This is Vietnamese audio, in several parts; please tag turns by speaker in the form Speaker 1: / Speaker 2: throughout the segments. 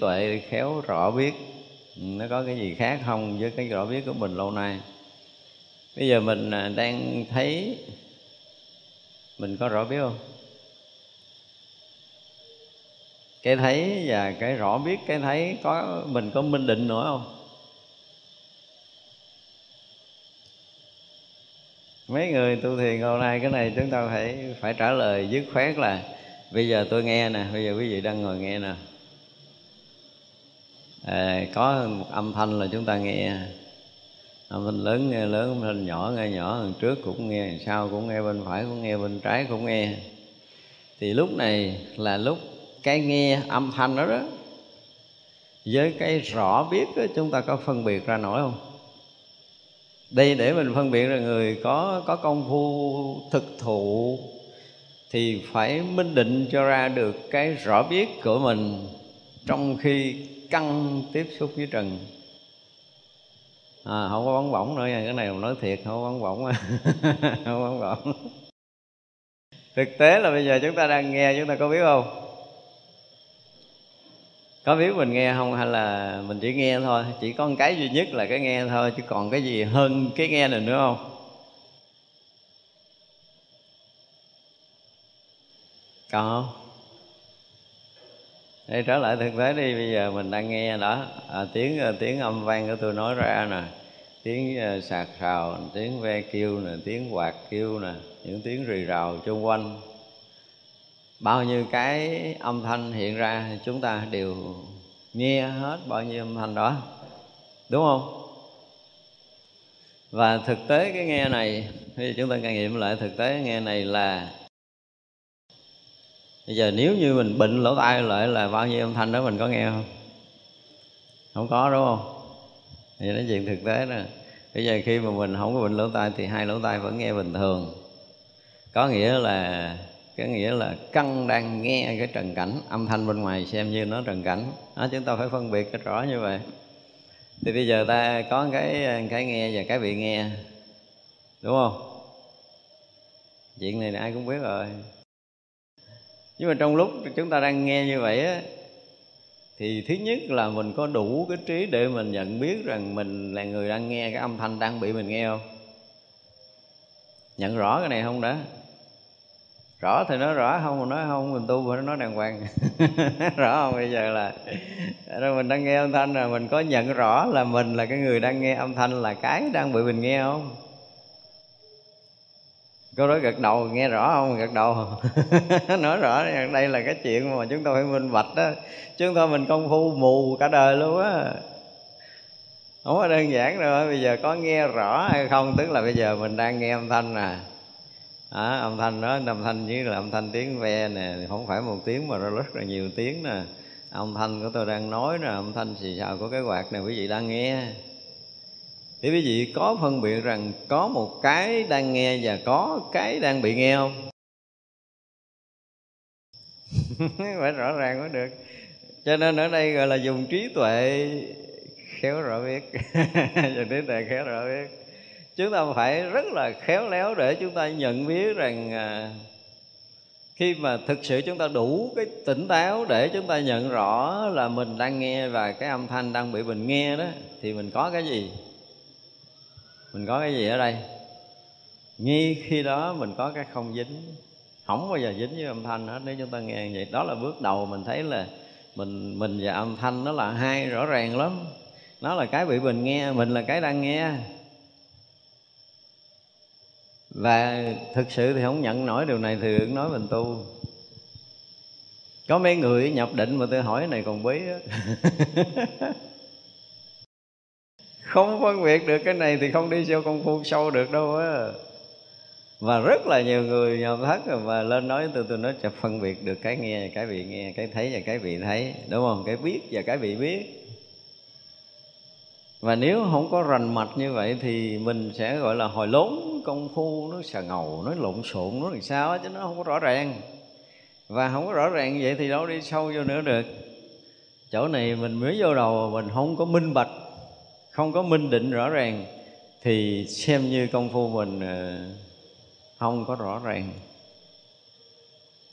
Speaker 1: tuệ khéo rõ biết. Nó có cái gì khác không với cái rõ biết của mình lâu nay? Bây giờ mình à, đang thấy mình có rõ biết không? Cái thấy và cái rõ biết, cái thấy có, mình có minh định nữa không? Mấy người tu thiền hôm nay, cái này chúng ta phải phải trả lời dứt khoát là, bây giờ tôi nghe nè, bây giờ quý vị đang ngồi nghe nè à, có một âm thanh là chúng ta nghe. Âm thanh lớn nghe lớn âm thanh nhỏ nghe nhỏ lần trước cũng nghe sau cũng nghe bên phải cũng nghe bên trái cũng nghe. Thì lúc này là lúc cái nghe âm thanh đó đó với cái rõ biết đó, chúng ta có phân biệt ra nổi không? Đây để mình phân biệt là người có có công phu thực thụ thì phải minh định cho ra được cái rõ biết của mình trong khi căng tiếp xúc với trần. À, không có bóng bổng nữa nha cái này mình nói thiệt không có bóng bổng không có bóng bổng thực tế là bây giờ chúng ta đang nghe chúng ta có biết không? Có biết mình nghe không hay là mình chỉ nghe thôi? Chỉ có một cái duy nhất là cái nghe thôi chứ còn cái gì hơn cái nghe này nữa không? Có đây, để trở lại thực tế đi bây giờ mình đang nghe đó. À, tiếng à, tiếng âm vang của tôi nói ra nè. Tiếng à, sạc sào tiếng ve kêu nè tiếng quạt kêu nè những tiếng rì rào xung quanh. Bao nhiêu cái âm thanh hiện ra chúng ta đều nghe hết bao nhiêu âm thanh đó. Đúng không? Và thực tế cái nghe này thì chúng ta kinh nghiệm lại thực tế nghe này là bây giờ nếu như mình bệnh lỗ tai lại là bao nhiêu âm thanh đó mình có nghe không? Không có đúng không? Thì nói chuyện thực tế nè bây giờ khi mà mình không có bệnh lỗ tai thì hai lỗ tai vẫn nghe bình thường. Có nghĩa là cái nghĩa là căng đang nghe cái trần cảnh âm thanh bên ngoài xem như nó trần cảnh. Đó, chúng ta phải phân biệt cái rõ như vậy. Thì bây giờ ta có cái cái nghe và cái bị nghe. Đúng không? Chuyện này ai cũng biết rồi nhưng mà trong lúc chúng ta đang nghe như vậy á, thì thứ nhất là mình có đủ cái trí để mình nhận biết rằng mình là người đang nghe cái âm thanh đang bị mình nghe không? Nhận rõ cái này không đã? Rõ thì nói rõ, không mà nói không, mình tu phải nó nói đàng hoàng. Rõ không? Bây giờ là, rồi mình đang nghe âm thanh rồi, mình có nhận rõ là mình là cái người đang nghe âm thanh là cái đang bị mình nghe không? Câu đó gật đầu nghe rõ không? Gật đầu. Nói rõ đây là cái chuyện mà chúng tôi phải minh bạch đó. Chúng tôi mình công phu mù cả đời luôn á. Không có đơn giản đâu bây giờ có nghe rõ hay không? Tức là bây giờ mình đang nghe âm thanh nè. À, âm thanh đó âm thanh như là âm thanh tiếng ve nè. Không phải một tiếng mà rất là nhiều tiếng nè. Âm thanh của tôi đang nói nè âm thanh xì xào của cái quạt nè quý vị đang nghe thì quý vị có phân biệt rằng có một cái đang nghe và có cái đang bị nghe không? Phải rõ ràng mới được. Cho nên ở đây gọi là dùng trí tuệ khéo rõ biết. Dùng trí tuệ khéo rõ biết. Chúng ta phải rất là khéo léo để chúng ta nhận biết rằng à, khi mà thực sự chúng ta đủ cái tỉnh táo để chúng ta nhận rõ là mình đang nghe và cái âm thanh đang bị mình nghe đó thì mình có cái gì? Mình có cái gì ở đây? Ngay khi đó mình có cái không dính. Không bao giờ dính với âm thanh hết, nếu chúng ta nghe vậy. Đó là bước đầu mình thấy là mình mình và âm thanh nó là hai, rõ ràng lắm. Nó là cái bị mình nghe, mình là cái đang nghe. Và thực sự thì không nhận nổi điều này, thì đừng nói mình tu. Có mấy người nhập định mà tôi hỏi này còn bí á. không phân biệt được cái này thì không đi sâu công phu, sâu được đâu á. Và rất là nhiều người nhập thất rồi mà lên nói tôi tôi nói chập phân biệt được cái nghe cái bị nghe, cái thấy và cái bị thấy, đúng không? Cái biết và cái bị biết. Và nếu không có rành mạch như vậy thì mình sẽ gọi là hồi lốn công phu, nó xà ngầu, nó lộn xộn, nó làm sao chứ nó không có rõ ràng. Và không có rõ ràng như vậy thì đâu đi sâu vô nữa được. Chỗ này mình mới vô đầu, mình không có minh bạch không có minh định rõ ràng, thì xem như công phu mình ờ, không có rõ ràng.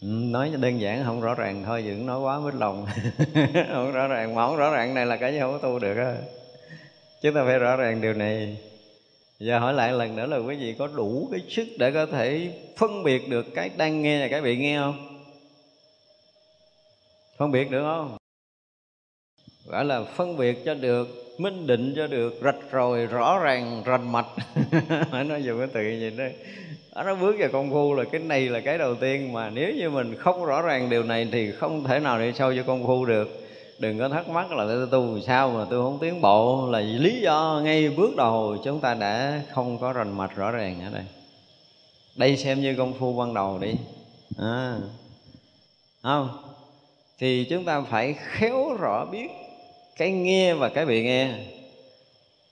Speaker 1: Ừ, nói đơn giản không rõ ràng thôi, đừng nói quá mít lòng. Không rõ ràng, mà không rõ ràng này là cái gì không có tu được á. Chúng ta phải rõ ràng điều này. Giờ hỏi lại lần nữa là quý vị có đủ cái sức để có thể phân biệt được cái đang nghe và cái bị nghe không? Phân biệt được không? Gọi là phân biệt cho được minh định cho được. Rạch rồi rõ ràng rành mạch. Phải nói dùng cái từ vậy đó nó bước vào công phu là cái này là cái đầu tiên mà nếu như mình không rõ ràng điều này thì không thể nào đi sâu cho công phu được. Đừng có thắc mắc là tôi tu sao mà tôi không tiến bộ là lý do ngay bước đầu chúng ta đã không có rành mạch rõ ràng ở đây. Đây xem như công phu ban đầu đi. À, không? Thì chúng ta phải khéo rõ biết cái nghe và cái bị nghe.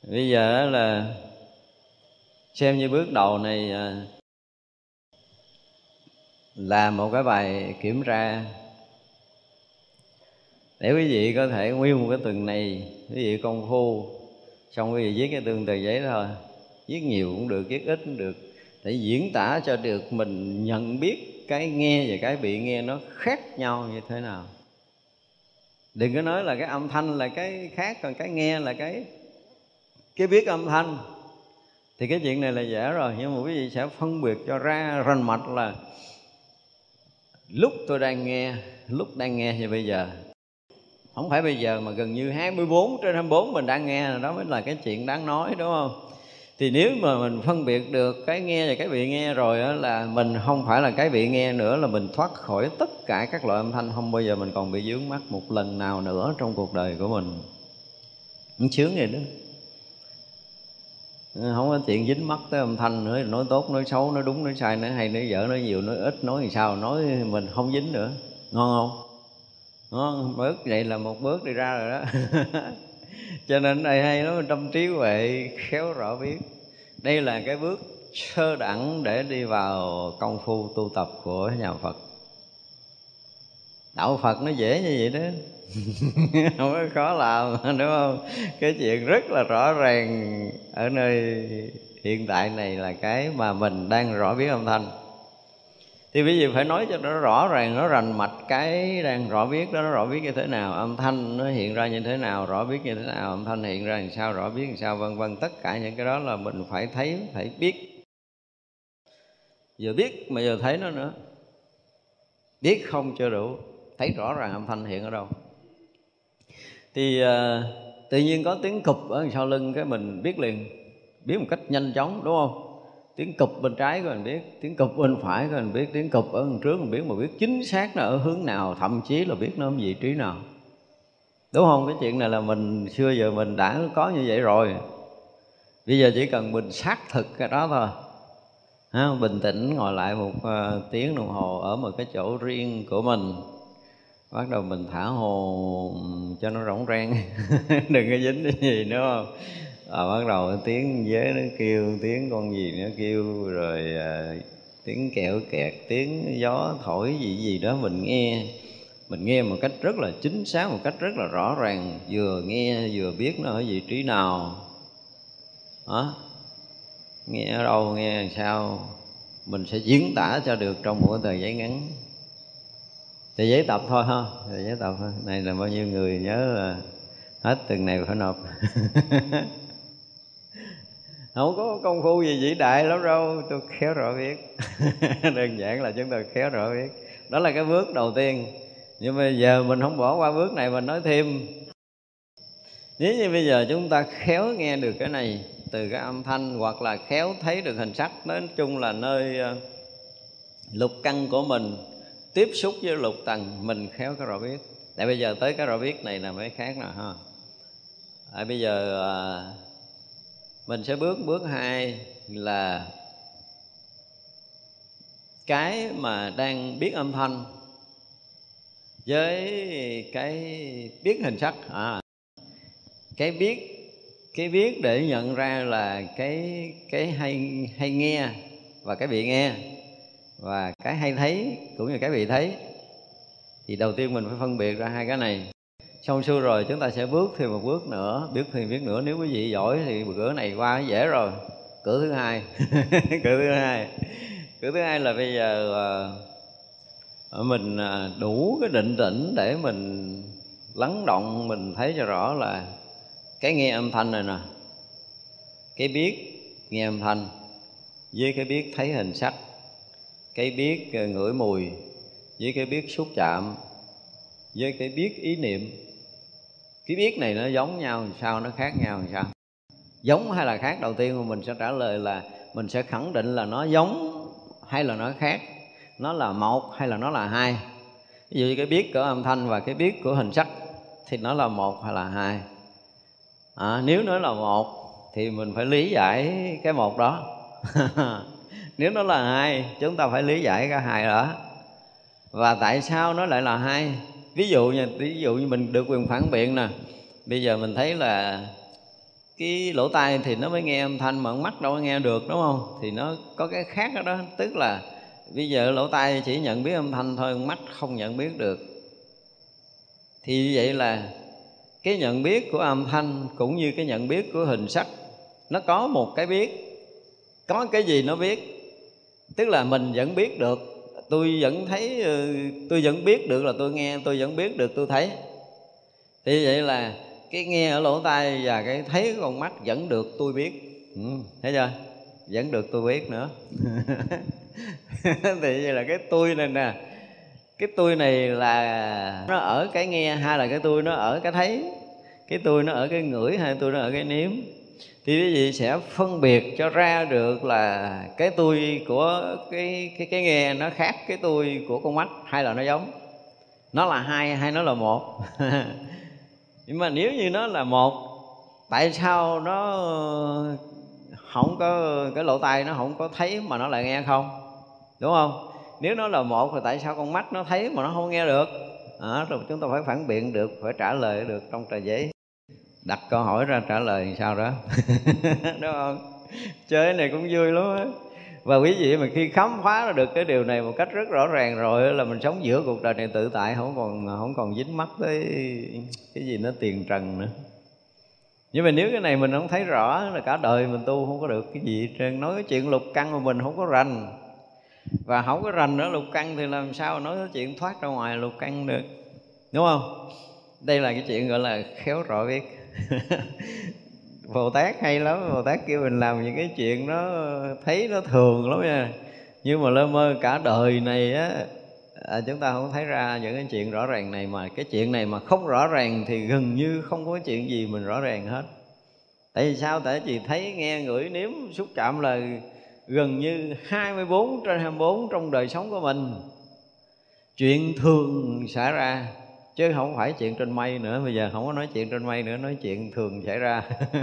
Speaker 1: Bây giờ là xem như bước đầu này à, là một cái bài kiểm tra. Để quý vị có thể nguyên một cái tuần này, quý vị công phu, xong quý vị viết cái tương tờ giấy thôi. Viết nhiều cũng được, viết ít cũng được. Để diễn tả cho được mình nhận biết cái nghe và cái bị nghe nó khác nhau như thế nào đừng có nói là cái âm thanh là cái khác, còn cái nghe là cái cái biết âm thanh. Thì cái chuyện này là dễ rồi, nhưng mà quý vị sẽ phân biệt cho ra rành mạch là lúc tôi đang nghe, lúc đang nghe như bây giờ. Không phải bây giờ mà gần như 24 trên 24 mình đang nghe, đó mới là cái chuyện đáng nói, đúng không? Thì nếu mà mình phân biệt được cái nghe và cái bị nghe rồi đó là mình không phải là cái bị nghe nữa, là mình thoát khỏi tất cả các loại âm thanh, không bao giờ mình còn bị dướng mắt một lần nào nữa trong cuộc đời của mình. Nó sướng vậy đó. Ờ, không có chuyện dính mắt tới âm thanh nữa, nói tốt, nói xấu, nói đúng, nói sai, nói hay, nói dở, nói nhiều, nói ít, nói thì sao, nói mình không dính nữa. Ngon không? Ngon, bước vậy là một bước đi ra rồi đó. cho nên đây hay nó trong trí huệ khéo rõ biết. Đây là cái bước sơ đẳng để đi vào công phu tu tập của nhà phật. Đạo phật nó dễ như vậy đó. Không có khó làm, đúng không? Cái chuyện rất là rõ ràng ở nơi hiện tại này là cái mà mình đang rõ biết âm thanh thì bây giờ phải nói cho nó rõ ràng nó rành mạch cái đang rõ biết đó nó rõ biết như thế nào âm thanh nó hiện ra như thế nào rõ biết như thế nào âm thanh hiện ra làm sao rõ biết làm sao vân vân. Tất cả những cái đó là mình phải thấy phải biết. Giờ biết mà giờ thấy nó nữa. Biết không chưa đủ thấy rõ ràng âm thanh hiện ở đâu. Thì uh, tự nhiên có tiếng cụp ở sau lưng cái mình biết liền biết một cách nhanh chóng đúng không? Tiếng cụp bên trái của mình biết tiếng cụp bên phải của mình biết tiếng cụp ở bên trước mình biết mà biết chính xác là ở hướng nào thậm chí là biết nó ở vị trí nào. Đúng không? Cái chuyện này là mình xưa giờ mình đã có như vậy rồi. Bây giờ chỉ cần mình xác thực cái đó thôi. Ha, bình tĩnh ngồi lại một uh, tiếng đồng hồ ở một cái chỗ riêng của mình. Bắt đầu mình thả hồ cho nó rỗng rang. Đừng có dính cái gì nữa. không à, bắt đầu tiếng dế nó kêu tiếng con gì nó kêu rồi à, tiếng kẹo kẹt tiếng gió thổi gì gì đó mình nghe. Mình nghe một cách rất là chính xác một cách rất là rõ ràng vừa nghe vừa biết nó ở vị trí nào. Đó nghe ở đâu nghe làm sao? Mình sẽ diễn tả cho được trong một cái tờ giấy ngắn. Tờ giấy tập thôi ha tờ giấy tập thôi. Này là bao nhiêu người nhớ là hết từng này phải nộp. không có công phu gì vĩ đại lắm đâu tôi khéo rõ biết. Đơn giản là chúng tôi khéo rõ biết. Đó là cái bước đầu tiên. Nhưng bây giờ mình không bỏ qua bước này mình nói thêm. Nếu như bây giờ chúng ta khéo nghe được cái này từ cái âm thanh hoặc là khéo thấy được hình sắc nói chung là nơi ờ, lục căn của mình tiếp xúc với lục tầng mình khéo cái rõ biết. Để bây giờ tới cái rõ biết này là mới khác nè ha. À, bây giờ ờ, mình sẽ bước bước hai là cái mà đang biết âm thanh với cái biết hình sắc. À cái biết cái biết để nhận ra là cái cái hay hay nghe và cái bị nghe và cái hay thấy cũng như cái bị thấy. Thì đầu tiên mình phải phân biệt ra hai cái này xong xuôi rồi chúng ta sẽ bước thêm một bước nữa, biết thêm biết nữa. Nếu quý vị giỏi thì cửa này qua dễ rồi. Cửa thứ hai. Cửa thứ hai. Cửa thứ hai là bây giờ ờ, mình ờ, đủ cái định tĩnh để mình lắng động, mình thấy cho rõ là cái nghe âm thanh này nè, cái biết nghe âm thanh với cái biết thấy hình sắc, cái biết ờ, ngửi mùi với cái biết xúc chạm với cái biết ý niệm cái biết này nó giống nhau làm sao nó khác nhau làm sao? Giống hay là khác? Đầu tiên mà mình sẽ trả lời là mình sẽ khẳng định là nó giống hay là nó khác. Nó là một hay là nó là hai? Ví dụ như cái biết của âm thanh và cái biết của hình sắc thì nó là một hay là hai? À, nếu nó là một thì mình phải lý giải cái một đó. Nếu nó là hai chúng ta phải lý giải cái hai đó. Và tại sao nó lại là hai? Ví dụ như ví dụ như mình được quyền phản biện nè. Bây giờ mình thấy là cái lỗ tai thì nó mới nghe âm thanh mà mắt đâu có nghe được đúng không? Thì nó có cái khác đó, đó tức là bây giờ lỗ tai chỉ nhận biết âm thanh thôi mắt không nhận biết được. Thì vậy là cái nhận biết của âm thanh cũng như cái nhận biết của hình sắc nó có một cái biết có cái gì nó biết. Tức là mình vẫn biết được tôi vẫn thấy ờ, tôi vẫn biết được là tôi nghe tôi vẫn biết được tôi thấy. Thì vậy là cái nghe ở lỗ tai và cái thấy con mắt vẫn được tôi biết. Ừ, thấy chưa? Vẫn được tôi biết nữa. Thì vậy là cái tôi này nè cái tôi này là nó ở cái nghe hay là cái tôi nó ở cái thấy? Cái tôi nó ở cái ngửi hay tôi nó ở cái nếm? Thì quý vị sẽ phân biệt cho ra được là cái tôi của cái cái cái nghe nó khác cái tôi của con mắt hay là nó giống. Nó là hai hay nó là một? Nhưng mà nếu như nó là một tại sao nó không có cái lỗ tai nó không có thấy mà nó lại nghe không? Đúng không? Nếu nó là một thì tại sao con mắt nó thấy mà nó không nghe được? À, rồi chúng ta phải phản biện được phải trả lời được trong tờ giấy đặt câu hỏi ra trả lời sao đó? Đúng không? Chơi này cũng vui lắm á. Và quý vị mà khi khám phá ra được cái điều này một cách rất rõ ràng rồi là mình sống giữa cuộc đời này tự tại, không còn không còn dính mắt tới cái gì nó tiền trần nữa. Nhưng mà nếu cái này mình không thấy rõ là cả đời mình tu không có được cái gì trơn. Nói cái chuyện lục căn mà mình không có rành. Và không có rành nữa lục căn thì làm sao nói cái chuyện thoát ra ngoài lục căn được? Đúng không? Đây là cái chuyện gọi là khéo rõ biết. Bồ Tát hay lắm Bồ Tát kêu mình làm những cái chuyện nó thấy nó thường lắm nha. Nhưng mà lơ mơ cả đời này á à, chúng ta không thấy ra những cái chuyện rõ ràng này mà cái chuyện này mà không rõ ràng thì gần như không có chuyện gì mình rõ ràng hết. Tại vì sao? Tại vì thấy nghe ngửi nếm xúc chạm là gần như 24 trên 24 trong đời sống của mình. Chuyện thường xảy ra chứ không phải chuyện trên mây nữa, bây giờ không có nói chuyện trên mây nữa, nói chuyện thường xảy ra.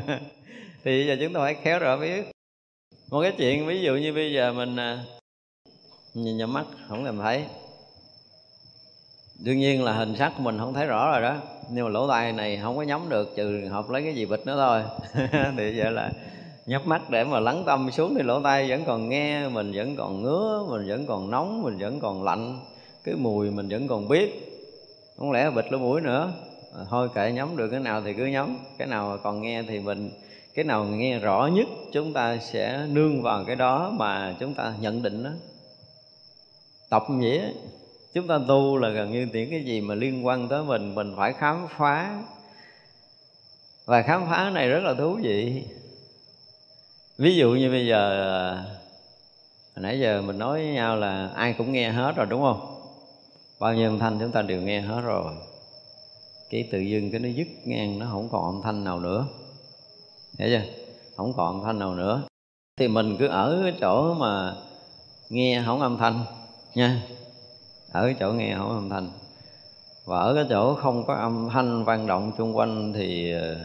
Speaker 1: Thì bây giờ chúng ta phải khéo rõ biết. Một cái chuyện ví dụ như bây giờ mình à, nhìn nhắm mắt không làm thấy. Đương nhiên là hình sắc của mình không thấy rõ rồi đó, nhưng mà lỗ tai này không có nhắm được, trừ hợp lấy cái gì bịch nữa thôi. Thì vậy là nhắm mắt để mà lắng tâm xuống thì lỗ tai vẫn còn nghe, mình vẫn còn ngứa, mình vẫn còn nóng, mình vẫn còn lạnh. Cái mùi mình vẫn còn biết không lẽ bịt lỗ mũi nữa? À, thôi kệ nhắm được cái nào thì cứ nhắm. Cái nào còn nghe thì mình cái nào nghe rõ nhất chúng ta sẽ nương vào cái đó mà chúng ta nhận định đó tập nghĩa chúng ta tu là gần như những cái gì mà liên quan tới mình mình phải khám phá. Và khám phá này rất là thú vị. Ví dụ như bây giờ à, hồi nãy giờ mình nói với nhau là ai cũng nghe hết rồi đúng không? Bao nhiêu âm thanh chúng ta đều nghe hết rồi. Cái tự dưng cái nó dứt ngang, nó không còn âm thanh nào nữa. Hiểu chưa? Không còn âm thanh nào nữa. Thì mình cứ ở cái chỗ mà nghe không âm thanh nha. Ở cái chỗ nghe không âm thanh. Và ở cái chỗ không có âm thanh vang động xung quanh thì ờ,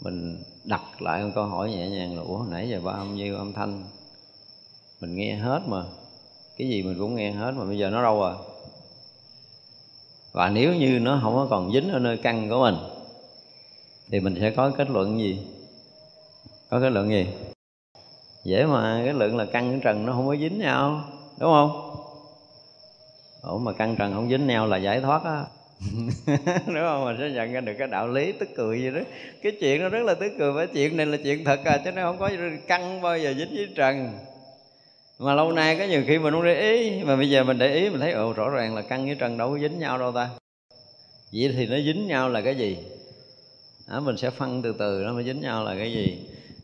Speaker 1: mình đặt lại một câu hỏi nhẹ nhàng là, ủa nãy giờ bao nhiêu âm thanh? Mình nghe hết mà. Cái gì mình cũng nghe hết mà, bây giờ nó đâu rồi và nếu như nó không có còn dính ở nơi căn của mình, thì mình sẽ có kết luận gì? Có kết luận gì? Dễ mà, kết luận là căn với trần nó không có dính nhau, đúng không? Ủa, mà căn trần không dính nhau là giải thoát á. Đúng không? Mình sẽ nhận ra được cái đạo lý tức cười gì đó. Cái chuyện nó rất là tức cười và chuyện này là chuyện thật à chứ nó không có căn bao giờ dính với trần mà lâu nay có nhiều khi mình không để ý mà bây giờ mình để ý mình thấy ồ rõ ràng là căn với trần đâu có dính nhau đâu ta. Vậy thì nó dính nhau là cái gì? Đó, mình sẽ phân từ từ nó mới dính nhau là cái gì?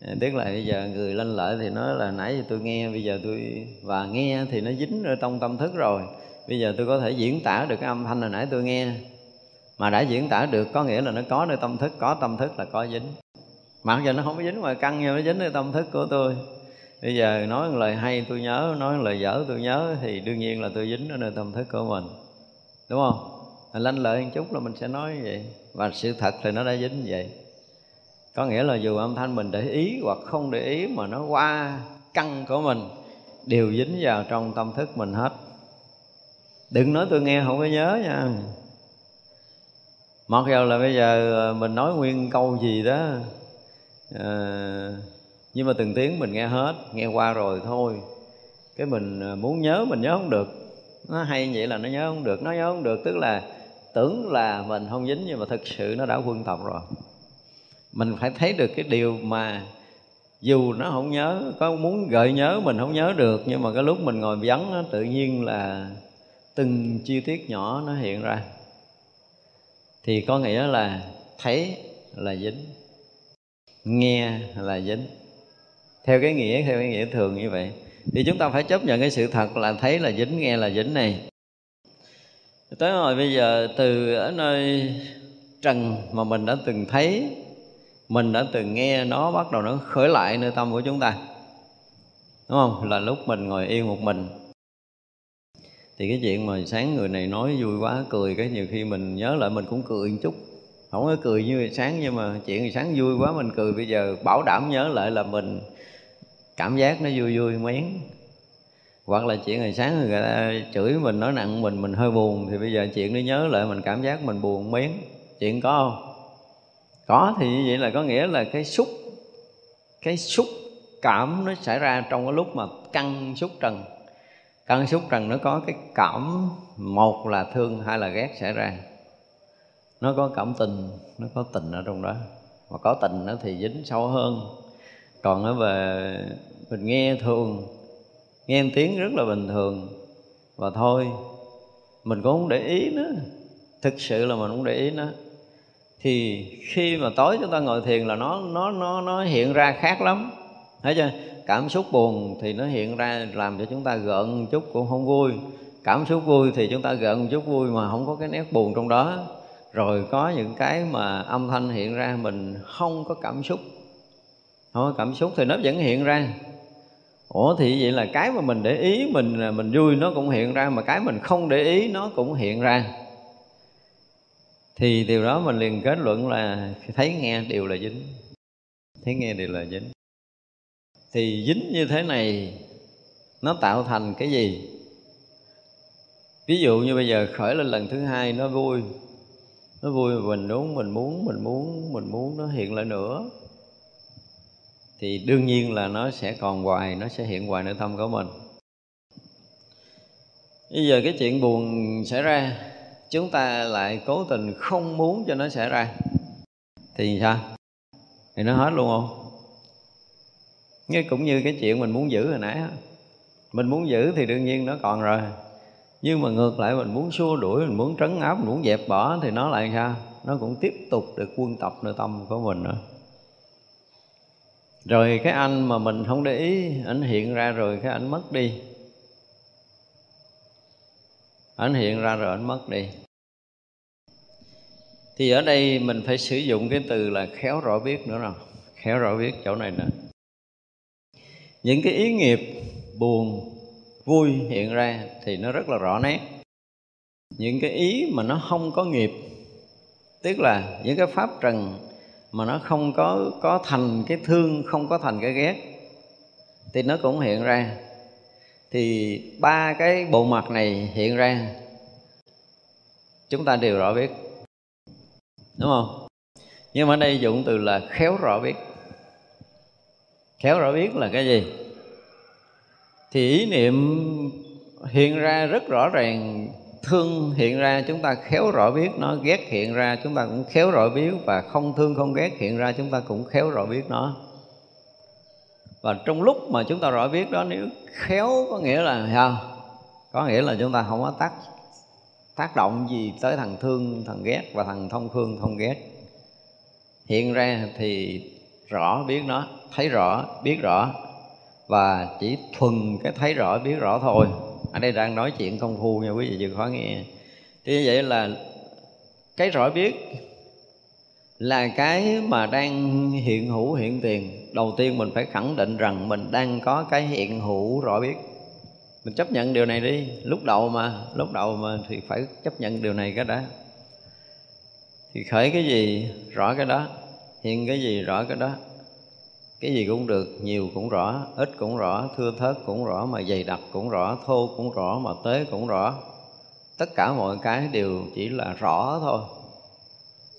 Speaker 1: À, tức là bây giờ người lên lợi thì nói là nãy giờ tôi nghe bây giờ tôi và nghe thì nó dính ở trong tâm thức rồi. Bây giờ tôi có thể diễn tả được cái âm thanh hồi nãy tôi nghe. Mà đã diễn tả được có nghĩa là nó có nơi tâm thức có tâm thức là có dính. Mặc giờ nó không có dính ngoài căn nhưng nó dính nơi tâm thức của tôi bây giờ nói một lời hay tôi nhớ nói một lời dở tôi nhớ thì đương nhiên là tôi dính ở nơi tâm thức của mình. Đúng không? Lanh lợi một chút là mình sẽ nói như vậy. Và sự thật thì nó đã dính như vậy. Có nghĩa là dù âm thanh mình để ý hoặc không để ý mà nó qua căn của mình đều dính vào trong tâm thức mình hết. Đừng nói tôi nghe không có nhớ nha. Mặc dù là bây giờ ờ, mình nói nguyên câu gì đó à, nhưng mà từng tiếng mình nghe hết, nghe qua rồi thôi. Cái mình à, muốn nhớ mình nhớ không được. Nó hay vậy là nó nhớ không được, nó nhớ không được. Tức là tưởng là mình không dính nhưng mà thực sự nó đã quân tập rồi. Mình phải thấy được cái điều mà dù nó không nhớ, có muốn gợi nhớ mình không nhớ được, nhưng mà cái lúc mình ngồi vắng nó tự nhiên là từng chi tiết nhỏ nó hiện ra. Thì có nghĩa là thấy là dính, nghe là dính theo cái nghĩa, theo cái nghĩa thường như vậy. Thì chúng ta phải chấp nhận cái sự thật là thấy là dính, nghe là dính này. Tới hồi bây giờ, từ ở nơi trần mà mình đã từng thấy, mình đã từng nghe nó bắt đầu nó khởi lại nơi tâm của chúng ta. Đúng không? Là lúc mình ngồi yên một mình. Thì cái chuyện mà sáng người này nói vui quá, cười, cái nhiều khi mình nhớ lại mình cũng cười một chút. Không có cười như sáng, nhưng mà chuyện sáng vui quá mình cười. Bây giờ bảo đảm nhớ lại là mình cảm giác nó vui vui mén hoặc là chuyện ngày sáng người ta chửi mình, nói nặng mình mình hơi buồn, thì bây giờ chuyện nó nhớ lại mình cảm giác mình buồn mén chuyện có không? Có thì như vậy là có nghĩa là cái xúc cái xúc cảm nó xảy ra trong cái lúc mà căng xúc trần. Căng xúc trần nó có cái cảm, một là thương, hai là ghét xảy ra. Nó có cảm tình, nó có tình ở trong đó. Mà có tình nó thì dính sâu hơn. Còn nó về mình nghe thường, nghe tiếng rất là bình thường. Và thôi, mình cũng không để ý nữa. Thực sự là mình không để ý nữa. Thì khi mà tối chúng ta ngồi thiền là nó nó nó nó hiện ra khác lắm. Thấy chưa? Cảm xúc buồn thì nó hiện ra làm cho chúng ta gợn chút cũng không vui. Cảm xúc vui thì chúng ta gợn chút vui mà không có cái nét buồn trong đó. Rồi có những cái mà âm thanh hiện ra mình không có cảm xúc. Không có cảm xúc thì nó vẫn hiện ra ủa, thì vậy là cái mà mình để ý, mình à, mình vui nó cũng hiện ra, mà cái mình không để ý nó cũng hiện ra. Thì điều đó mình liền kết luận là thấy nghe đều là dính. Thấy nghe đều là dính. Thì dính như thế này, nó tạo thành cái gì? Ví dụ như bây giờ khởi lên lần thứ hai, nó vui. Nó vui, mình đúng mình muốn mình muốn mình muốn, nó hiện lại nữa thì đương nhiên là nó sẽ còn hoài, nó sẽ hiện hoài nơi tâm của mình. Bây giờ cái chuyện buồn xảy ra, chúng ta lại cố tình không muốn cho nó xảy ra. Thì sao? Thì nó hết luôn không? Nghe cũng như cái chuyện mình muốn giữ hồi nãy mình muốn giữ thì đương nhiên nó còn rồi. Nhưng mà ngược lại mình muốn xua đuổi, mình muốn trấn áp, mình muốn dẹp bỏ thì nó lại sao? Nó cũng tiếp tục được quân tập nơi tâm của mình nữa rồi cái anh mà mình không để ý, ảnh hiện ra rồi cái ảnh mất đi. Ảnh hiện ra rồi ảnh mất đi. Thì ở đây mình phải sử dụng cái từ là khéo rõ biết nữa nào. Khéo rõ biết chỗ này nè. những cái ý nghiệp buồn, vui hiện ra thì nó rất là rõ nét. Những cái ý mà nó không có nghiệp, tức là những cái pháp trần mà nó không có có thành cái thương, không có thành cái ghét. Thì nó cũng hiện ra. Thì ba cái bộ mặt này hiện ra. Chúng ta đều rõ biết. Đúng không? Nhưng mà ở đây dụng từ là khéo rõ biết. Khéo rõ biết là cái gì? Thì ý niệm hiện ra rất rõ ràng thương hiện ra, chúng ta khéo rõ biết nó, ghét hiện ra, chúng ta cũng khéo rõ biết, và không thương không ghét hiện ra, chúng ta cũng khéo rõ biết nó. Và trong lúc mà chúng ta rõ biết đó, nếu khéo có nghĩa là sao có nghĩa là chúng ta không có tác tác động gì tới thằng thương, thằng ghét và thằng thông thương, thông ghét. Hiện ra thì rõ biết nó, thấy rõ, biết rõ, và chỉ thuần cái thấy rõ, biết rõ thôi ở đây đang nói chuyện công phu nha, quý vị chưa khó nghe. Thì như vậy là cái rõ biết là cái mà đang hiện hữu hiện tiền, đầu tiên mình phải khẳng định rằng mình đang có cái hiện hữu rõ biết. Mình chấp nhận điều này đi. Lúc đầu mà, lúc đầu mà thì phải chấp nhận điều này cái đó thì khởi cái gì, rõ cái đó. Hiện cái gì, rõ cái đó cái gì cũng được, nhiều cũng rõ, ít cũng rõ, thưa thớt cũng rõ, mà dày đặc cũng rõ, thô cũng rõ, mà tế cũng rõ. Tất cả mọi cái đều chỉ là rõ thôi.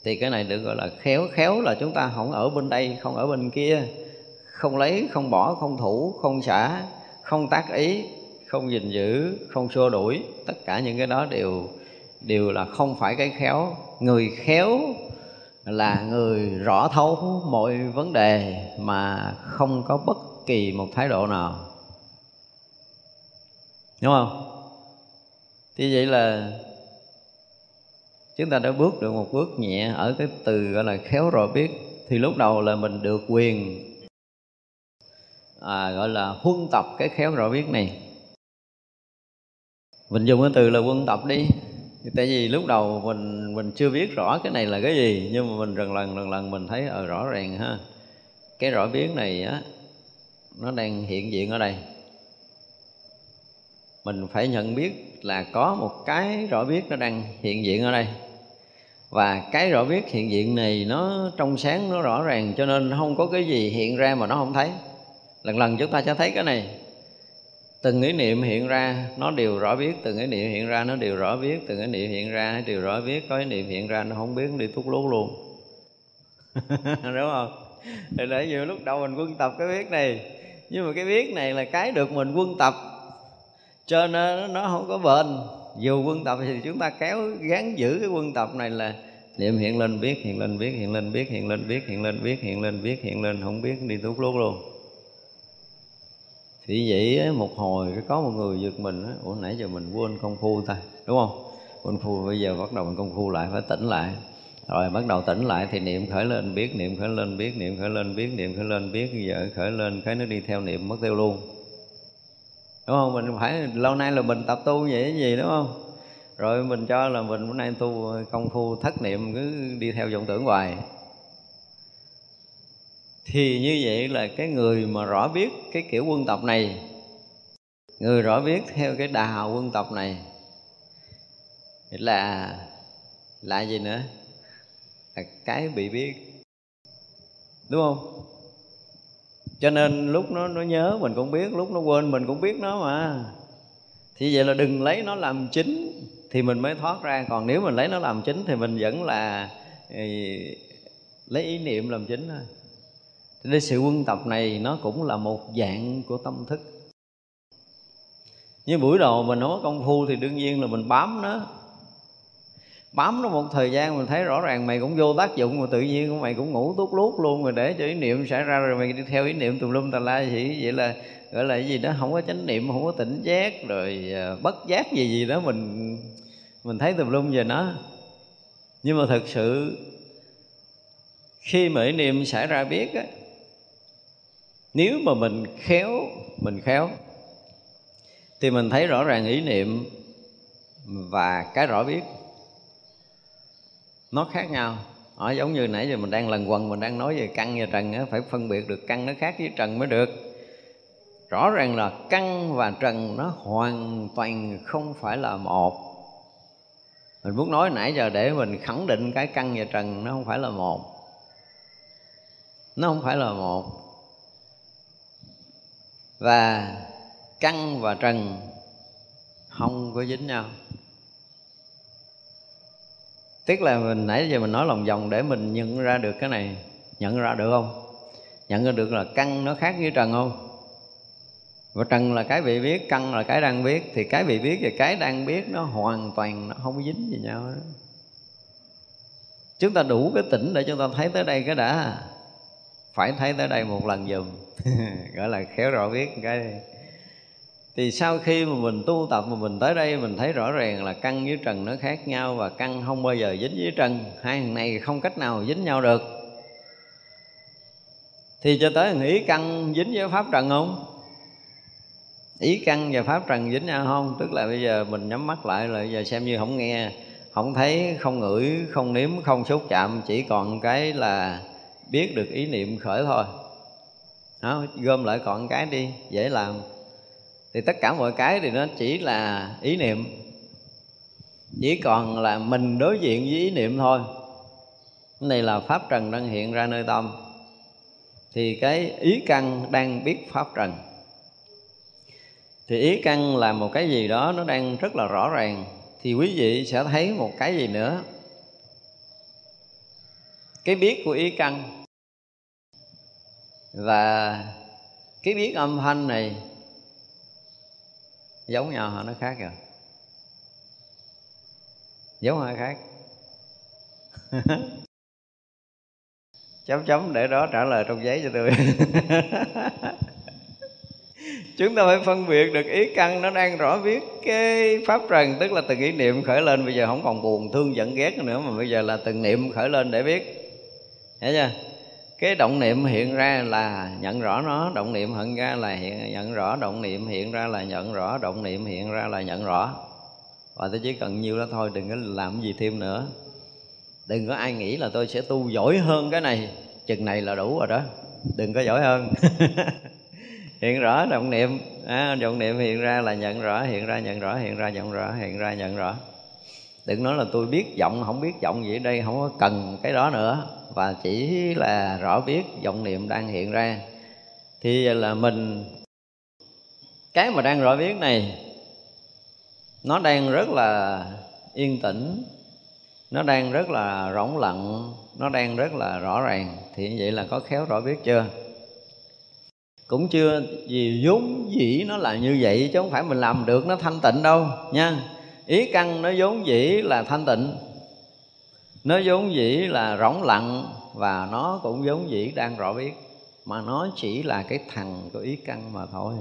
Speaker 1: Thì cái này được gọi là khéo khéo là chúng ta không ở bên đây, không ở bên kia. Không lấy, không bỏ, không thủ, không xả, không tác ý, không gìn giữ, không xua đuổi. Tất cả những cái đó đều đều là không phải cái khéo. Người khéo là người rõ thấu mọi vấn đề mà không có bất kỳ một thái độ nào. Đúng không? Thì vậy là chúng ta đã bước được một bước nhẹ ở cái từ gọi là khéo rồi biết thì lúc đầu là mình được quyền à, gọi là huân tập cái khéo rõ biết này. Mình dùng cái từ là quân tập đi tại vì lúc đầu mình mình chưa biết rõ cái này là cái gì nhưng mà mình lần lần lần lần mình thấy ở ờ, rõ ràng ha. Cái rõ biết này á nó đang hiện diện ở đây. Mình phải nhận biết là có một cái rõ biết nó đang hiện diện ở đây. Và cái rõ biết hiện diện này nó trong sáng nó rõ ràng cho nên không có cái gì hiện ra mà nó không thấy. Lần lần chúng ta sẽ thấy cái này từng ý niệm hiện ra, nó đều rõ biết. Từng ý niệm hiện ra, nó đều rõ biết. Từng ý niệm hiện ra, nó đều rõ biết. Có ý niệm hiện ra, nó không biết, nó đi tút lút luôn. Đúng không? Thì để nhiều lúc đầu mình quân tập cái biết này. Nhưng mà cái biết này là cái được mình quân tập. Cho nên nó không có bền. Dù quân tập thì chúng ta kéo gắn giữ cái quân tập này là niệm hiện lên, biết, hiện lên, biết, hiện lên, biết, hiện lên, biết, hiện lên, biết, hiện lên, biết, hiện lên, không biết, đi tút lút luôn thì vậy một hồi có một người giật mình ủa nãy giờ mình quên công phu ta, đúng không? Quên phu, bây giờ bắt đầu mình công phu lại, phải tỉnh lại. Rồi bắt đầu tỉnh lại thì niệm khởi lên, biết niệm khởi lên, biết niệm khởi lên, biết niệm khởi lên, biết bây giờ khởi lên, cái nó đi theo niệm mất tiêu luôn. Đúng không? Mình phải, lâu nay là mình tập tu vậy cái gì, đúng không? Rồi mình cho là mình bữa nay tu công phu thất niệm cứ đi theo vọng tưởng hoài thì như vậy là cái người mà rõ biết cái kiểu quân tập này, người rõ biết theo cái đà quân tập này, là là gì nữa? Là cái bị biết, đúng không? Cho nên lúc nó nó nhớ mình cũng biết, lúc nó quên mình cũng biết nó mà. Thì vậy là đừng lấy nó làm chính thì mình mới thoát ra. Còn nếu mình lấy nó làm chính thì mình vẫn là lấy ý niệm làm chính thôi nên sự quân tập này nó cũng là một dạng của tâm thức. Như buổi đầu mình nói công phu thì đương nhiên là mình bám nó. Bám nó một thời gian mình thấy rõ ràng mày cũng vô tác dụng mà tự nhiên mày cũng ngủ tốt lút luôn rồi để cho ý niệm xảy ra rồi mày đi theo ý niệm tùm lum tà la gì vậy là, gọi là cái gì đó, không có chánh niệm, không có tỉnh giác rồi à, bất giác gì gì đó mình mình thấy tùm lum về nó. Nhưng mà thực sự khi mà ý niệm xảy ra biết á nếu mà mình khéo mình khéo thì mình thấy rõ ràng ý niệm và cái rõ biết. Nó khác nhau. Ở giống như nãy giờ mình đang lần quần mình đang nói về căn và trần á, phải phân biệt được căn nó khác với trần mới được. Rõ ràng là căn và trần nó hoàn toàn không phải là một. Mình muốn nói nãy giờ để mình khẳng định cái căn và trần nó không phải là một. Nó không phải là một và căn và trần không có dính nhau. Tức là mình, nãy giờ mình nói lòng vòng để mình nhận ra được cái này, nhận ra được không? Nhận ra được là căn nó khác với trần không? Và trần là cái bị biết căn là cái đang biết. Thì cái bị biết và cái đang biết nó hoàn toàn nó không có dính gì nhau. Đó chúng ta đủ cái tỉnh để chúng ta thấy tới đây cái đã phải thấy tới đây một lần dùm gọi là khéo rõ biết cái. Thì sau khi mà mình tu tập mà mình tới đây, mình thấy rõ ràng là căn với trần nó khác nhau và căn không bao giờ dính với trần. Hai thằng này không cách nào dính nhau được. Thì cho tới ý căn dính với pháp trần không? Ý căn và pháp trần dính nhau không? Tức là bây giờ mình nhắm mắt lại là bây giờ xem như không nghe, không thấy, không ngửi, không nếm, không xúc chạm, chỉ còn cái là biết được ý niệm khởi thôi. Đó, gom lại còn cái đi dễ làm. Thì tất cả mọi cái thì nó chỉ là ý niệm. Chỉ còn là mình đối diện với ý niệm thôi. Cái này là pháp trần đang hiện ra nơi tâm. Thì cái ý căn đang biết pháp trần. Thì ý căn là một cái gì đó nó đang rất là rõ ràng. Thì quý vị sẽ thấy một cái gì nữa. Cái biết của ý căn và cái biết âm thanh này giống nhau hả? Nó khác rồi giống hay khác? Chấm chấm để đó trả lời trong giấy cho tôi. Chúng ta phải phân biệt được ý căn nó đang rõ biết cái pháp trần, tức là từng ý niệm khởi lên. Bây giờ không còn buồn, thương giận ghét nữa mà bây giờ là từng niệm khởi lên để biết. Hiểu chưa? Cái động niệm hiện ra là nhận rõ nó động niệm hiện ra là hiện nhận rõ động niệm hiện ra là nhận rõ động niệm hiện ra là nhận rõ. Và tôi chỉ cần nhiêu đó thôi đừng có làm gì thêm nữa. Đừng có ai nghĩ là tôi sẽ tu giỏi hơn cái này. Chừng này là đủ rồi đó. Đừng có giỏi hơn. Hiện rõ động niệm. À, động niệm hiện ra là nhận rõ hiện ra nhận rõ hiện ra nhận rõ hiện ra nhận rõ. Đừng nói là tôi biết giọng không biết giọng gì ở đây không có cần cái đó nữa và chỉ là rõ biết vọng niệm đang hiện ra. Thì là mình, cái mà đang rõ biết này, nó đang rất là yên tĩnh, nó đang rất là rỗng lặng, nó đang rất là rõ ràng. Thì như vậy là có khéo rõ biết chưa? Cũng chưa vì vốn dĩ nó là như vậy, chứ không phải mình làm được nó thanh tịnh đâu, nha. Ý căn nó vốn dĩ là thanh tịnh nó vốn dĩ là rỗng lặng và nó cũng vốn dĩ đang rõ biết mà nó chỉ là cái thằng của ý căn mà thôi.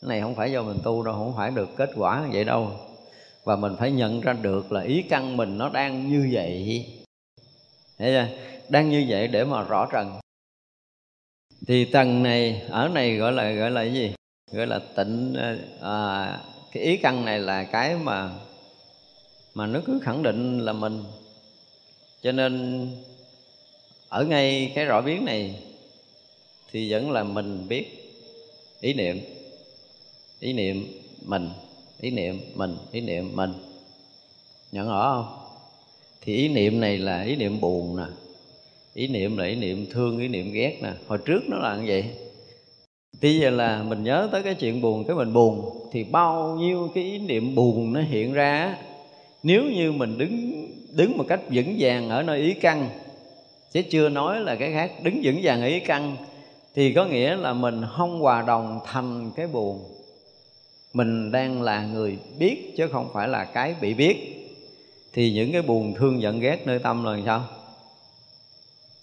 Speaker 1: Cái này không phải do mình tu đâu không phải được kết quả như vậy đâu. Và mình phải nhận ra được là ý căn mình nó đang như vậy. Thấy chưa? đang như vậy để mà rõ trần. Thì tầng này ở này gọi là gọi là cái gì? Gọi là tịnh à, cái ý căn này là cái mà mà nó cứ khẳng định là mình. Cho nên, ở ngay cái rõ biến này, thì vẫn là mình biết ý niệm. Ý niệm mình, ý niệm mình, ý niệm mình. Nhận rõ không? Thì ý niệm này là ý niệm buồn nè. Ý niệm là ý niệm thương, ý niệm ghét nè. Hồi trước nó là như vậy. Bây giờ là mình nhớ tới cái chuyện buồn, cái mình buồn, Thì bao nhiêu cái ý niệm buồn nó hiện ra nếu như mình đứng đứng một cách vững vàng ở nơi ý căn, Chứ chưa nói là cái khác, Đứng vững vàng ở ý căn, Thì có nghĩa là mình không hòa đồng thành cái buồn. Mình đang là người biết, chứ không phải là cái bị biết. Thì những cái buồn thương giận ghét nơi tâm là sao?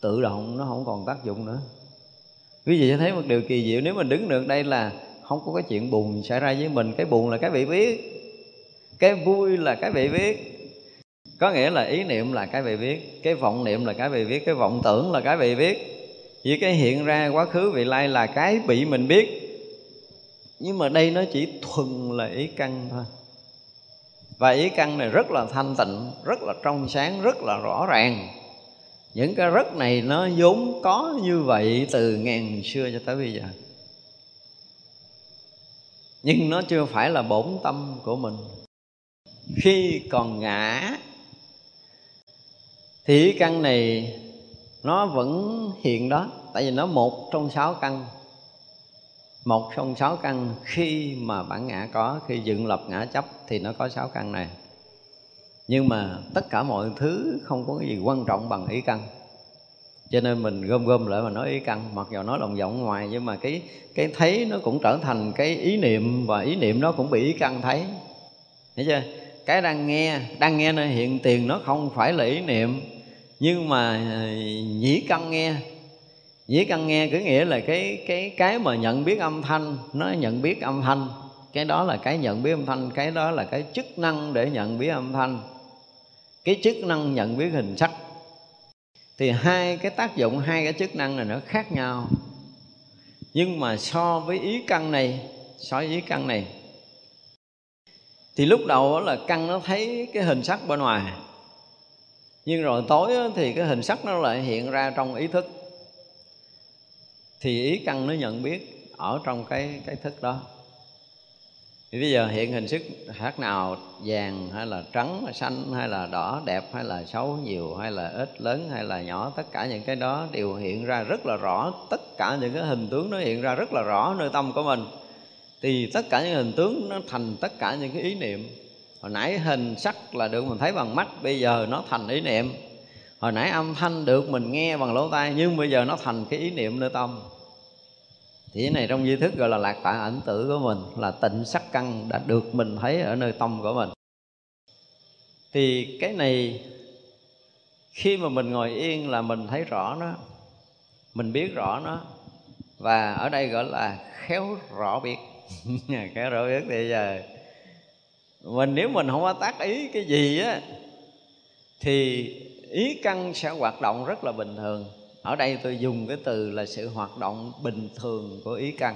Speaker 1: Tự động nó không còn tác dụng nữa. Quý vị sẽ thấy một điều kỳ diệu, nếu mình đứng được đây là không có cái chuyện buồn xảy ra với mình, cái buồn là cái bị biết cái vui là cái bị biết có nghĩa là ý niệm là cái bị biết cái vọng niệm là cái bị biết cái vọng tưởng là cái bị biết vì cái hiện ra quá khứ, vị lai là cái bị mình biết. Nhưng mà đây nó chỉ thuần là ý căn thôi. Và ý căn này rất là thanh tịnh, rất là trong sáng, rất là rõ ràng. Những cái rất này nó vốn có như vậy từ ngàn xưa cho tới bây giờ. Nhưng nó chưa phải là bổn tâm của mình khi còn ngã, thì căn này nó vẫn hiện đó. Tại vì nó một trong sáu căn. Một trong sáu căn khi mà bản ngã có, khi dựng lập ngã chấp thì nó có sáu căn này. Nhưng mà tất cả mọi thứ không có cái gì quan trọng bằng ý căn. Cho nên mình gom gom lại mà nói ý căn. Mặc dù nói lòng vọng ngoài, nhưng mà cái cái thấy nó cũng trở thành cái ý niệm và ý niệm nó cũng bị ý căn thấy. Hiểu chưa? Cái đang nghe đang nghe nơi hiện tiền nó không phải là ý niệm. Nhưng mà ờ, nhĩ căn nghe. Nhĩ căn nghe cứ nghĩa là cái cái cái mà nhận biết âm thanh, nó nhận biết âm thanh. Cái đó là cái nhận biết âm thanh, cái đó là cái chức năng để nhận biết âm thanh. Cái chức năng nhận biết hình sắc. Thì hai cái tác dụng, hai cái chức năng này nó khác nhau. Nhưng mà so với ý căn này, so với ý căn này thì lúc đầu là căn nó thấy cái hình sắc bên ngoài. Nhưng rồi tối thì cái hình sắc nó lại hiện ra trong ý thức. Thì ý căn nó nhận biết ở trong cái cái thức đó. Thì bây giờ hiện hình sức khác nào, vàng hay là trắng hay xanh hay là đỏ, đẹp hay là xấu, nhiều hay là ít, lớn hay là nhỏ, tất cả những cái đó đều hiện ra rất là rõ. Tất cả những cái hình tướng nó hiện ra rất là rõ nơi tâm của mình thì tất cả những hình tướng nó thành tất cả những cái ý niệm. Hồi nãy hình sắc là được mình thấy bằng mắt, bây giờ nó thành ý niệm. Hồi nãy âm thanh được mình nghe bằng lỗ tai, nhưng bây giờ nó thành cái ý niệm nơi tâm. Thì cái này trong di thức gọi là lạc tại ảnh tử của mình, là tịnh sắc căn đã được mình thấy ở nơi tâm của mình. Thì cái này, khi mà mình ngồi yên là mình thấy rõ nó, mình biết rõ nó. Và ở đây gọi là khéo rõ biết cái rõ biết thì giờ. Mình nếu mình không có tác ý cái gì á, thì ý căn sẽ hoạt động rất là bình thường. Ở đây tôi dùng cái từ là sự hoạt động bình thường của ý căn,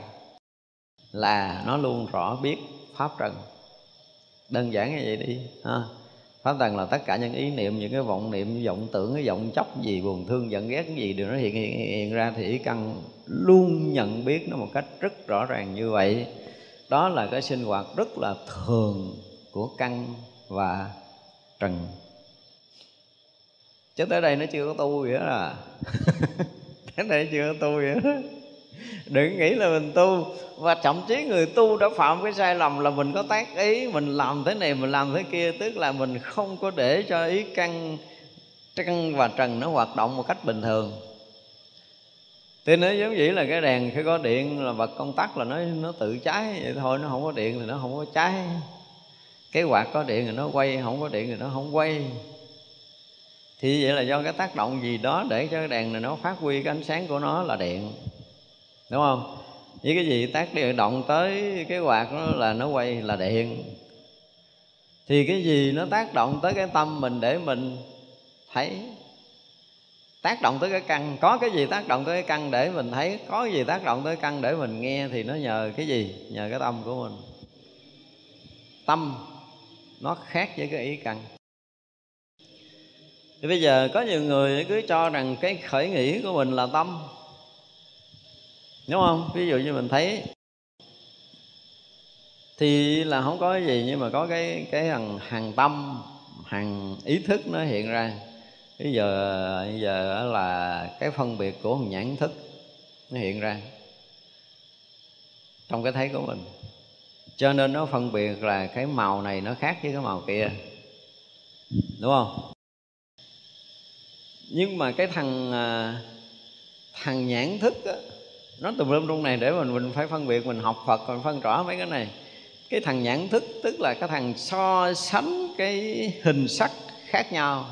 Speaker 1: là nó luôn rõ biết pháp trần. Đơn giản như vậy đi, ha pháp trần là tất cả những ý niệm những cái vọng niệm vọng tưởng cái vọng chấp gì buồn thương giận ghét cái gì đều nó hiện, hiện, hiện ra thì ý căn luôn nhận biết nó một cách rất rõ ràng như vậy. Đó là cái sinh hoạt rất là thường của căn và trần. Chứ tới đây nó chưa có tu vậy đó à. Tới đây chưa có tu vậy đó đừng nghĩ là mình tu. Và thậm chí người tu đã phạm cái sai lầm là mình có tác ý, mình làm thế này, mình làm thế kia. Tức là mình không có để cho ý căn căn và trần nó hoạt động một cách bình thường. Thì nó giống vậy là cái đèn khi có điện là bật công tắc là nó nó tự cháy. Vậy thôi, nó không có điện thì nó không có cháy. Cái quạt có điện thì nó quay, không có điện thì nó không quay. Thì vậy là do cái tác động gì đó để cho cái đèn này nó phát huy cái ánh sáng của nó là điện đúng không? Với cái gì tác điện động tới cái quạt nó là nó quay là điện. Thì cái gì nó tác động tới cái tâm mình để mình thấy? Tác động tới cái căn, có cái gì tác động tới cái căn để mình thấy, có cái gì tác động tới căn để mình nghe thì nó nhờ cái gì? Nhờ cái tâm của mình. Tâm nó khác với cái ý căn. Thì bây giờ có nhiều người cứ cho rằng cái khởi nghĩ của mình là tâm đúng không? Ví dụ như mình thấy thì là không có cái gì nhưng mà có cái cái hàng hàng tâm hàng ý thức nó hiện ra. Bây giờ bây giờ là cái phân biệt của nhãn thức nó hiện ra trong cái thấy của mình. Cho nên nó phân biệt là cái màu này nó khác với cái màu kia đúng không? Nhưng mà cái thằng à, thằng nhãn thức á, nó tùm lum trong này để mình mình phải phân biệt mình học Phật còn phân rõ mấy cái này. Cái thằng nhãn thức tức là cái thằng so sánh cái hình sắc khác nhau.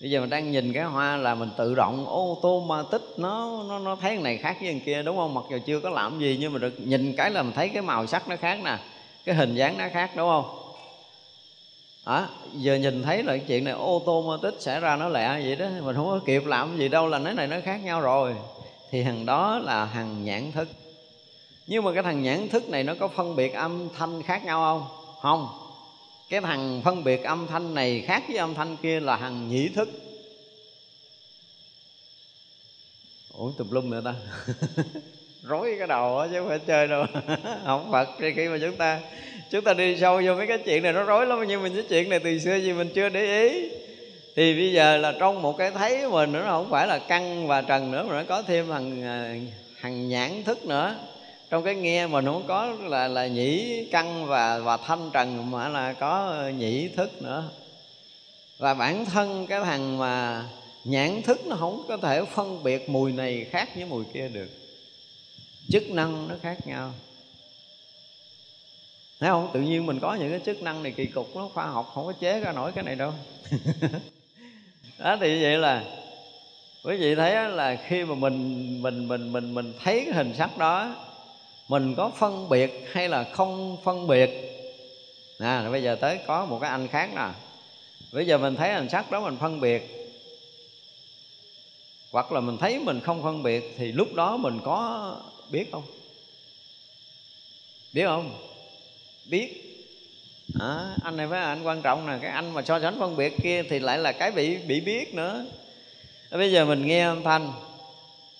Speaker 1: Bây giờ mình đang nhìn cái hoa là mình tự động ô tô ma tích nó nó nó thấy cái này khác với cái kia đúng không? Mặc dù chưa có làm gì nhưng mà được nhìn cái là mình thấy cái màu sắc nó khác nè cái hình dáng nó khác đúng không? À, giờ nhìn thấy là cái chuyện này ô tô mô tích xảy ra nó lẹ vậy đó mình không có kịp làm gì đâu là nói này nó khác nhau rồi thì hàng đó là hàng nhãn thức. Nhưng mà cái thằng nhãn thức này nó có phân biệt âm thanh khác nhau không? Không. Cái thằng phân biệt âm thanh này khác với âm thanh kia là thằng nhĩ thức. Ủa, tùm lum nữa ta? Rối cái đầu á, chứ không phải chơi đâu. Không phật thì khi mà chúng ta chúng ta đi sâu vô mấy cái chuyện này nó rối lắm, nhưng mà cái chuyện này từ xưa gì mình chưa để ý thì bây giờ là trong một cái thấy mình nó không phải là căn và trần nữa, mà nó có thêm hằng à, hằng nhãn thức nữa. Trong cái nghe mình không có là là nhĩ căn và và thanh trần, mà là có nhĩ thức nữa. Và bản thân cái thằng mà nhãn thức nó không có thể phân biệt mùi này khác với mùi kia được. Chức năng nó khác nhau. Thấy không? Tự nhiên mình có những cái chức năng này kỳ cục nó khoa học không có chế ra nổi cái này đâu. đó, thì vậy là quý vị thấy là khi mà mình mình mình mình mình thấy cái hình sắc đó, mình có phân biệt hay là không phân biệt? À bây giờ tới có một cái anh khác nè. Bây giờ mình thấy hình sắc đó mình phân biệt. Hoặc là mình thấy mình không phân biệt thì lúc đó mình có biết không? Biết không? Biết à, anh này với anh quan trọng là cái anh mà so sánh phân biệt kia thì lại là cái bị bị biết nữa. Ờ, bây giờ mình nghe âm thanh.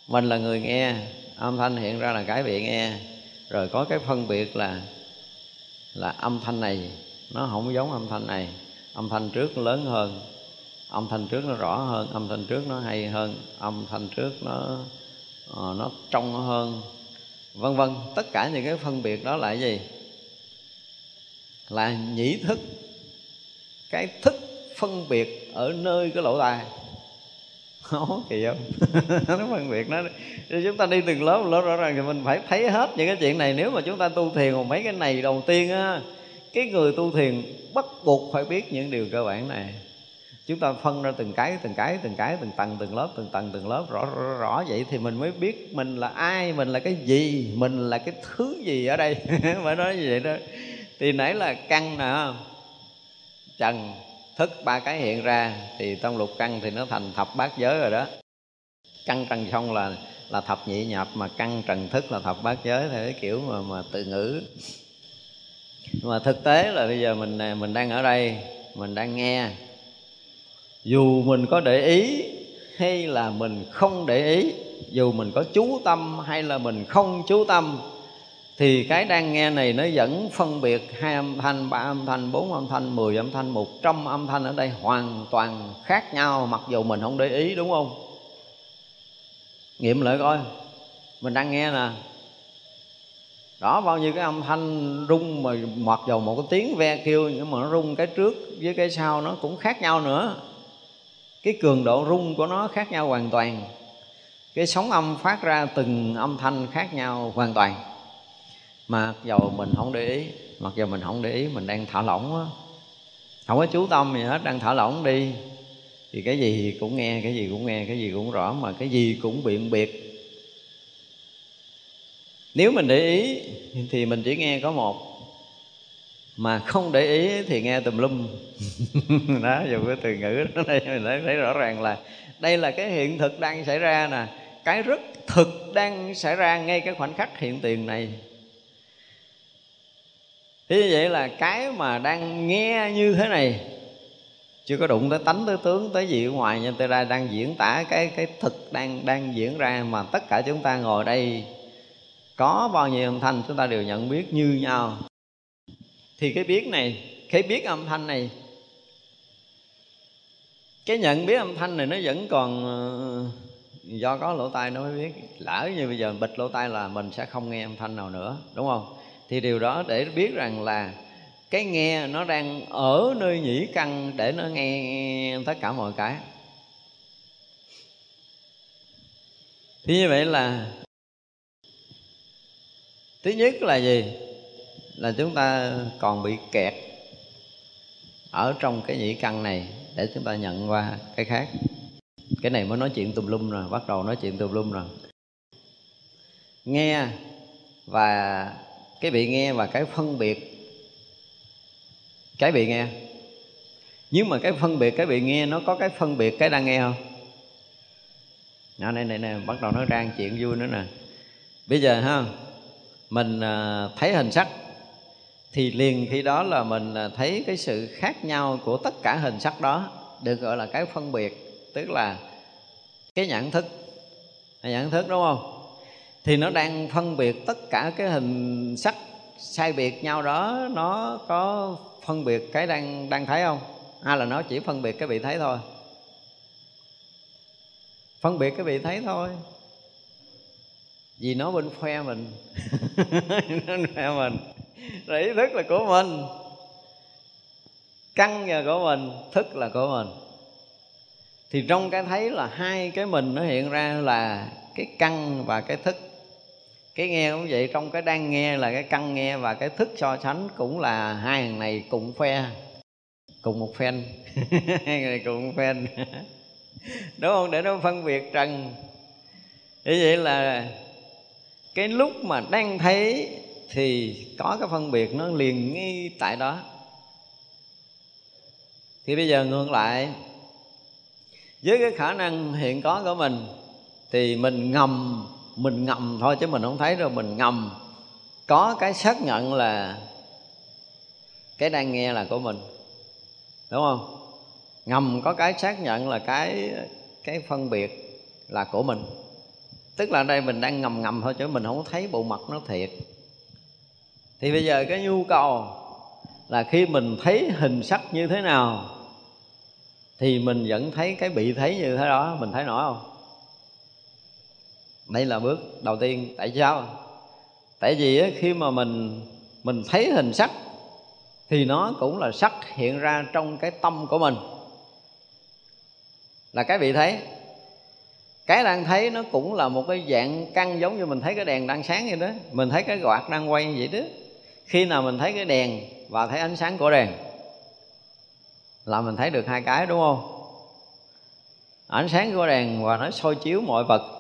Speaker 1: Mình là người nghe âm thanh hiện ra là cái bị nghe. Rồi có cái phân biệt là là âm thanh này nó không giống âm thanh này. Âm thanh trước lớn hơn âm thanh trước nó rõ hơn âm thanh trước nó hay hơn âm thanh trước nó uh, nó trong hơn vân vân. Tất cả những cái phân biệt đó là cái gì? Là nhĩ thức. Cái thức phân biệt ở nơi cái lỗ tai. Khó kỳ không? Nó phân biệt nó chúng ta đi từng lớp lớp rõ ràng thì mình phải thấy hết những cái chuyện này. Nếu mà chúng ta tu thiền một mấy cái này đầu tiên á cái người tu thiền bắt buộc phải biết những điều cơ bản này. Chúng ta phân ra từng cái từng cái từng cái từng tầng từng lớp từng tầng từng lớp rõ, rõ rõ vậy thì mình mới biết mình là ai mình là cái gì mình là cái thứ gì ở đây. Phải nói như vậy đó thì nãy là căn nè trần thức ba cái hiện ra, thì trong lục căn thì nó thành thập bát giới rồi đó. Căn trần xong là là thập nhị nhập, mà căn trần thức là thập bát giới, theo cái kiểu mà mà từ ngữ. Mà thực tế là bây giờ mình à, mình đang ở đây, mình đang nghe. Dù mình có để ý hay là mình không để ý, dù mình có chú tâm hay là mình không chú tâm thì cái đang nghe này nó vẫn phân biệt hai âm thanh, ba âm thanh, bốn âm thanh, mười âm thanh, một trăm âm thanh ở đây hoàn toàn khác nhau, mặc dù mình không để ý, đúng không? Nghiệm lại coi. Mình đang nghe nè. Đó bao nhiêu cái âm thanh rung mà mặc dầu một cái tiếng ve kêu nhưng mà nó rung cái trước với cái sau nó cũng khác nhau nữa. Cái cường độ rung của nó khác nhau hoàn toàn. Cái sóng âm phát ra từng âm thanh khác nhau hoàn toàn mặc dầu mình không để ý mặc dầu mình không để ý mình đang thả lỏng á không có chú tâm gì hết đang thả lỏng đi. Thì cái gì cũng nghe cái gì cũng nghe cái gì cũng rõ mà cái gì cũng biện biệt. Nếu mình để ý thì mình chỉ nghe có một. Mà không để ý thì nghe tùm lum. Đó dùng cái từ ngữ đó đây mình thấy, thấy rõ ràng là đây là cái hiện thực đang xảy ra nè. Cái rất thực đang xảy ra ngay cái khoảnh khắc hiện tiền này thế như vậy là cái mà đang nghe như thế này, chưa có đụng tới tánh, tới tướng, tới gì ở ngoài nhưng tôi ra đang diễn tả cái cái thực đang đang diễn ra mà tất cả chúng ta ngồi đây, có bao nhiêu âm thanh chúng ta đều nhận biết như nhau. Thì cái biết này, cái biết âm thanh này, cái nhận biết âm thanh này nó vẫn còn ờ, do có lỗ tai nó mới biết. Lỡ như bây giờ bịt lỗ tai là mình sẽ không nghe âm thanh nào nữa, đúng không? Thì điều đó để biết rằng là cái nghe nó đang ở nơi nhĩ căn để nó nghe tất cả mọi cái. Thì như vậy là thứ nhất là gì? Là chúng ta còn bị kẹt ở trong cái nhĩ căn này để chúng ta nhận qua cái khác. Cái này mới nói chuyện tùm lum rồi, bắt đầu nói chuyện tùm lum rồi. Nghe và cái bị nghe và cái phân biệt. Cái bị nghe. Nhưng mà cái phân biệt, cái bị nghe, nó có cái phân biệt, cái đang nghe không? Nó này này nè bắt đầu nó đang chuyện vui nữa nè. Bây giờ ha, mình à, thấy hình sắc, thì liền khi đó là mình à, thấy cái sự khác nhau của tất cả hình sắc đó được gọi là cái phân biệt, tức là cái nhãn thức. Nhãn thức, đúng không? Thì nó đang phân biệt tất cả cái hình sắc sai biệt nhau đó, nó có phân biệt cái đang đang thấy không? Hay là nó chỉ phân biệt cái bị thấy thôi? Phân biệt cái bị thấy thôi. Vì nó bên khoe mình. Nó khoe mình. Rồi ý thức là của mình. Căn là của mình. Thức là của mình. Thì trong cái thấy là hai cái mình nó hiện ra là cái căn và cái thức cái nghe cũng vậy, trong cái đang nghe là cái căn nghe và cái thức so sánh cũng là hai hàng này cùng phe, cùng một phen hai người cùng một phen đúng không? Để nó phân biệt trần như vậy là cái lúc mà đang thấy thì có cái phân biệt nó liền ngay tại đó. Thì bây giờ ngược lại, với cái khả năng hiện có của mình thì mình ngầm mình ngầm thôi chứ mình không thấy đâu mình ngầm. Có cái xác nhận là cái đang nghe là của mình. Đúng không? Ngầm có cái xác nhận là cái cái phân biệt là của mình. Tức là đây mình đang ngầm ngầm thôi chứ mình không thấy bộ mặt nó thiệt. Thì bây giờ cái nhu cầu là khi mình thấy hình sắc như thế nào, thì mình vẫn thấy cái bị thấy như thế đó, mình thấy nổi không? Đây là bước đầu tiên. Tại sao? Tại vì khi mà mình mình thấy hình sắc thì nó cũng là sắc hiện ra trong cái tâm của mình. Là cái bị thấy cái đang thấy nó cũng là một cái dạng căn giống như mình thấy cái đèn đang sáng vậy đó. Mình thấy cái quạt đang quay vậy đó. Khi nào mình thấy cái đèn và thấy ánh sáng của đèn là mình thấy được hai cái, đúng không? Ánh sáng của đèn và nó soi chiếu mọi vật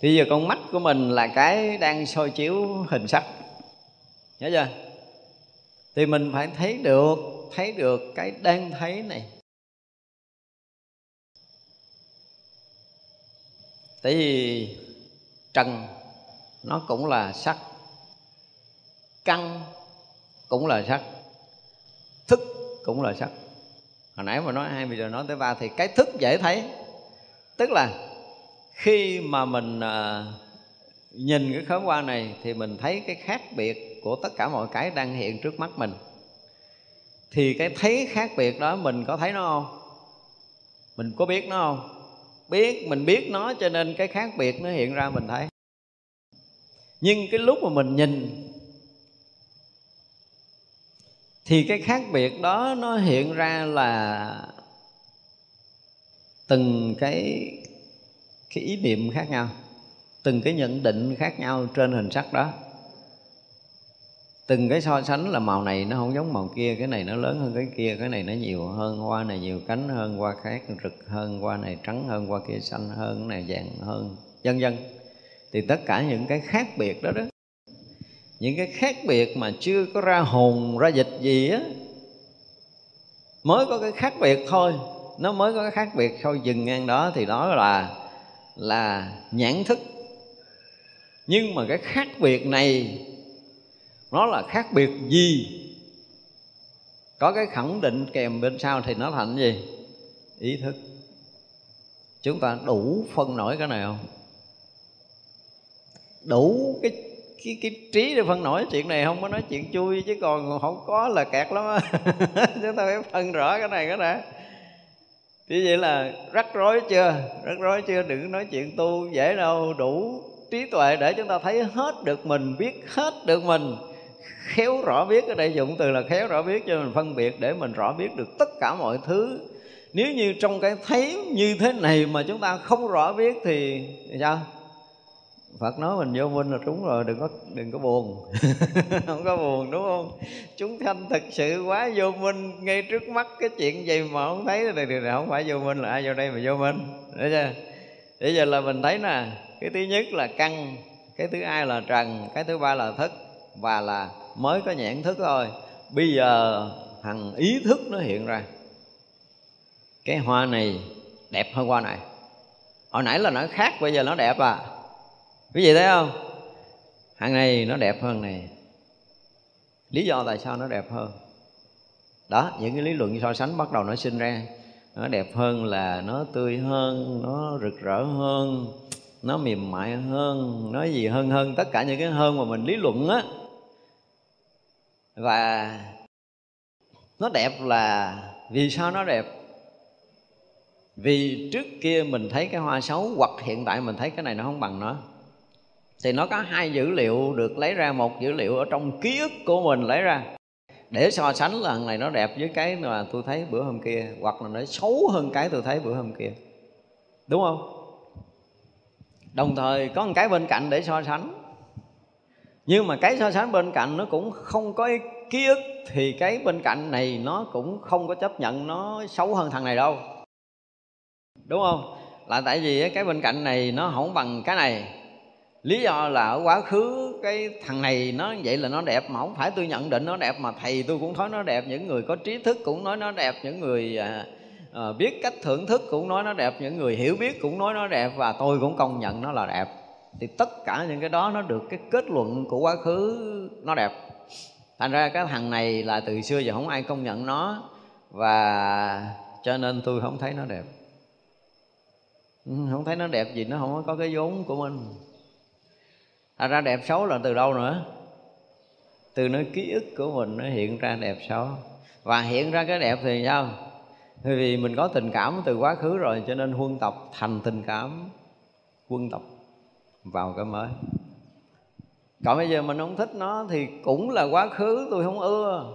Speaker 1: thì giờ con mắt của mình là cái đang soi chiếu hình sắc. Nhớ chưa? Thì mình phải thấy được thấy được cái đang thấy này. Tại vì trần nó cũng là sắc, căn cũng là sắc, thức cũng là sắc. Hồi nãy mà nói, hai bây giờ nói tới ba thì cái thức dễ thấy, tức là khi mà mình à, nhìn cái khóm hoa này thì mình thấy cái khác biệt của tất cả mọi cái đang hiện trước mắt mình. Thì cái thấy khác biệt đó mình có thấy nó không? Mình có biết nó không? Biết mình biết nó cho nên cái khác biệt nó hiện ra mình thấy. Nhưng cái lúc mà mình nhìn thì cái khác biệt đó nó hiện ra là từng cái cái ý niệm khác nhau, từng cái nhận định khác nhau trên hình sắc đó. Từng cái so sánh là màu này nó không giống màu kia, cái này nó lớn hơn cái kia, cái này nó nhiều hơn, hoa này nhiều cánh hơn, hoa khác rực hơn, hoa này trắng hơn, hoa kia xanh hơn cái này vàng hơn, vân vân. Thì tất cả những cái khác biệt đó đó, những cái khác biệt mà chưa có ra hồn, ra dịch gì á, mới có cái khác biệt thôi. Nó mới có cái khác biệt thôi dừng ngang đó thì đó là là nhãn thức. Nhưng mà cái khác biệt này nó là khác biệt gì? Có cái khẳng định kèm bên sau thì nó thành gì? Ý thức. Chúng ta đủ phân nổi cái này không? Đủ cái cái, cái trí để phân nổi chuyện này không? Có nói chuyện chui chứ còn không có là kẹt lắm chúng ta phải phân rõ cái này cái này thế vậy là rắc rối chưa? Rắc rối chưa? Đừng nói chuyện tu dễ đâu. Đủ trí tuệ để chúng ta thấy hết được mình biết hết được mình. Khéo rõ biết ở đây dụng từ là khéo rõ biết cho mình phân biệt để mình rõ biết được tất cả mọi thứ. Nếu như trong cái thấy như thế này mà chúng ta không rõ biết thì, thì sao? Phật nói mình vô minh là trúng rồi đừng có đừng có buồn. Không có buồn đúng không? Chúng thanh thực sự quá vô minh ngay trước mắt cái chuyện gì mà không thấy thì, thì không phải vô minh là ai vô đây mà vô minh. Đấy chưa? Bây giờ là mình thấy nè cái thứ nhất là căn cái thứ hai là trần cái thứ ba là thức và là mới có nhãn thức thôi. Bây giờ thằng ý thức nó hiện ra. Cái hoa này đẹp hơn hoa này. Hồi nãy là nó khác bây giờ nó đẹp à quý vị thấy không? Hàng này nó đẹp hơn này. Lý do tại sao nó đẹp hơn? Đó, những cái lý luận so sánh bắt đầu nó sinh ra. Nó đẹp hơn là nó tươi hơn, nó rực rỡ hơn, nó mềm mại hơn, nó gì hơn hơn. Tất cả những cái hơn mà mình lý luận á. Và nó đẹp là vì sao nó đẹp? Vì trước kia mình thấy cái hoa xấu, hoặc hiện tại mình thấy cái này nó không bằng nó thì nó có hai dữ liệu được lấy ra, một dữ liệu ở trong ký ức của mình lấy ra. Để so sánh là thằng này nó đẹp với cái mà tôi thấy bữa hôm kia, hoặc là nó xấu hơn cái tôi thấy bữa hôm kia. Đúng không? Đồng thời có một cái bên cạnh để so sánh. Nhưng mà cái so sánh bên cạnh nó cũng không có ký ức, thì cái bên cạnh này nó cũng không có chấp nhận nó xấu hơn thằng này đâu. Đúng không? Là tại vì cái bên cạnh này nó không bằng cái này lý do là ở quá khứ cái thằng này nó vậy là nó đẹp mà không phải tôi nhận định nó đẹp mà thầy tôi cũng nói nó đẹp những người có trí thức cũng nói nó đẹp những người à, à, biết cách thưởng thức cũng nói nó đẹp những người hiểu biết cũng nói nó đẹp và tôi cũng công nhận nó là đẹp. Thì tất cả những cái đó nó được cái kết luận của quá khứ nó đẹp. Thành ra cái thằng này là từ xưa giờ không ai công nhận nó và cho nên tôi không thấy nó đẹp. Ừ, không thấy nó đẹp gì nó không có cái vốn của mình thành ra đẹp xấu là từ đâu nữa? Từ nơi ký ức của mình nó hiện ra đẹp xấu. Và hiện ra cái đẹp thì sao? Vì mình có tình cảm từ quá khứ rồi, cho nên huân tập thành tình cảm quân tập vào cái mới. Còn bây giờ mình không thích nó thì cũng là quá khứ, tôi không ưa.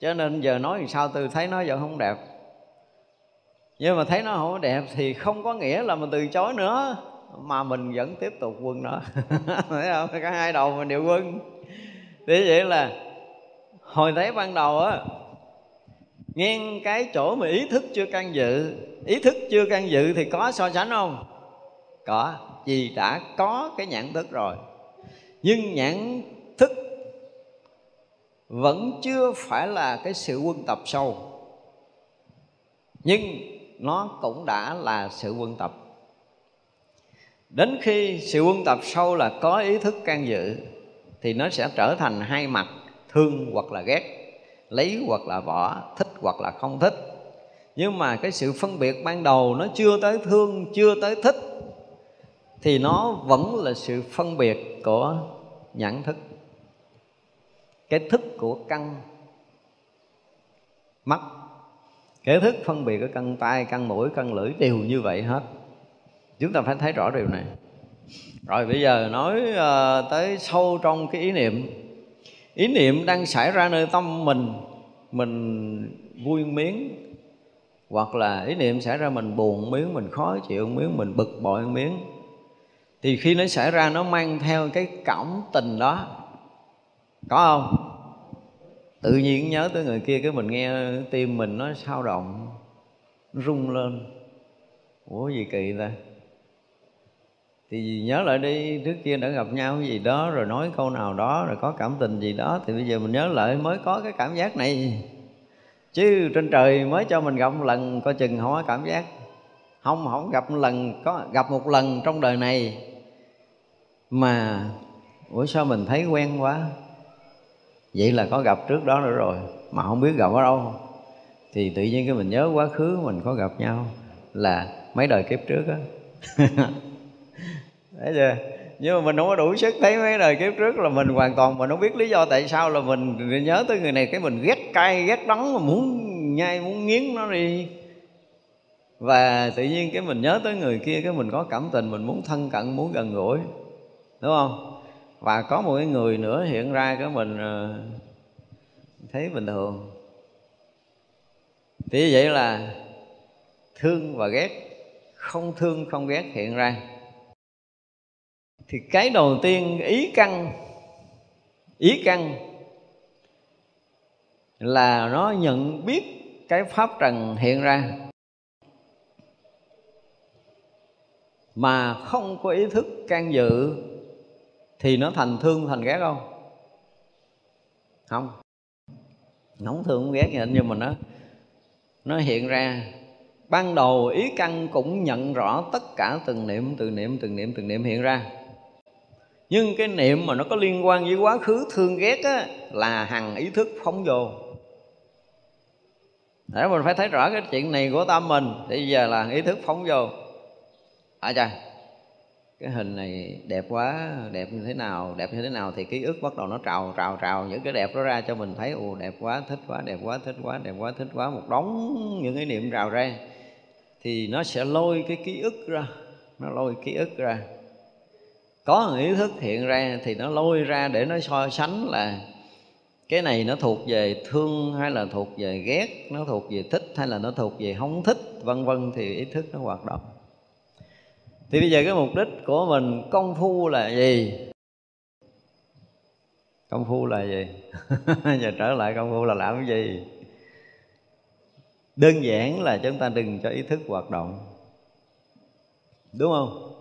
Speaker 1: Cho nên giờ nói thì sao tôi thấy nó vẫn không đẹp. Nhưng mà thấy nó không đẹp thì không có nghĩa là mình từ chối nữa mà mình vẫn tiếp tục quân nó thấy không? Cả hai đầu mình đều quân thế vậy là hồi thấy ban đầu á, ngang cái chỗ mà ý thức chưa can dự. Ý thức chưa can dự thì có so sánh không? Có, vì đã có cái nhãn thức rồi. Nhưng nhãn thức vẫn chưa phải là cái sự quân tập sâu. Nhưng nó cũng đã là sự quân tập đến khi sự quân tập sâu là có ý thức can dự, thì nó sẽ trở thành hai mặt, thương hoặc là ghét, lấy hoặc là bỏ, thích hoặc là không thích. Nhưng mà cái sự phân biệt ban đầu nó chưa tới thương, chưa tới thích, thì nó vẫn là sự phân biệt của nhãn thức. Cái thức của căn mắt. Cái thức phân biệt của căn tay căn mũi, căn lưỡi đều như vậy hết chúng ta phải thấy rõ điều này. Rồi bây giờ nói uh, tới sâu trong cái ý niệm. Ý niệm đang xảy ra nơi tâm mình mình vui miếng hoặc là ý niệm xảy ra mình buồn miếng mình khó chịu miếng mình bực bội miếng. Thì khi nó xảy ra nó mang theo cái cảm tình đó. Có không? Tự nhiên nhớ tới người kia cái mình nghe tim mình nó sao động nó rung lên. Ủa gì kỳ ta thì nhớ lại đi, trước kia đã gặp nhau cái gì đó, rồi nói câu nào đó, rồi có cảm tình gì đó, thì bây giờ mình nhớ lại mới có cái cảm giác này. Chứ trên trời mới cho mình gặp một lần coi chừng không có cảm giác. Không không gặp một lần, có gặp một lần trong đời này. Mà, ủa sao mình thấy quen quá? Vậy là có gặp trước đó nữa rồi, mà không biết gặp ở đâu. Thì tự nhiên cái mình nhớ quá khứ, mình có gặp nhau là mấy đời kiếp trước á. thấy chưa? Nhưng mà mình không có đủ sức thấy mấy đời kiếp trước là mình hoàn toàn, mình không biết lý do tại sao là mình nhớ tới người này, cái mình ghét cay, ghét đắng mà muốn nhai, muốn nghiến nó đi. Và tự nhiên cái mình nhớ tới người kia, cái mình có cảm tình, mình muốn thân cận, muốn gần gũi. Đúng không? Và có một cái người nữa hiện ra cái mình ờ, thấy bình thường. Thì vậy là thương và ghét. Không thương, không ghét hiện ra thì cái đầu tiên, ý căn ý căn là nó nhận biết cái pháp trần hiện ra, mà không có ý thức can dự thì nó thành thương, thành ghét không? Không. Nó không thương, không ghét gì hết, nhưng mà nó nó hiện ra. Ban đầu ý căn cũng nhận rõ tất cả từng niệm từng niệm từng niệm từng niệm hiện ra nhưng cái niệm mà nó có liên quan với quá khứ thương ghét á, là hằng ý thức phóng vô. Để mình phải thấy rõ cái chuyện này của tâm mình thì giờ là ý thức phóng vô. À chà. Cái hình này đẹp quá đẹp như thế nào đẹp như thế nào thì ký ức bắt đầu nó trào trào trào những cái đẹp đó ra cho mình thấy ồ đẹp quá thích quá đẹp quá thích quá đẹp quá thích quá một đống những cái niệm trào ra. Thì nó sẽ lôi cái ký ức ra nó lôi ký ức ra có một ý thức hiện ra thì nó lôi ra để nó so sánh là cái này nó thuộc về thương hay là thuộc về ghét, nó thuộc về thích hay là nó thuộc về không thích, vân vân thì ý thức nó hoạt động. Thì bây giờ cái mục đích của mình công phu là gì? Công phu là gì? Giờ trở lại công phu là làm cái gì? Đơn giản là chúng ta đừng cho ý thức hoạt động. Đúng không?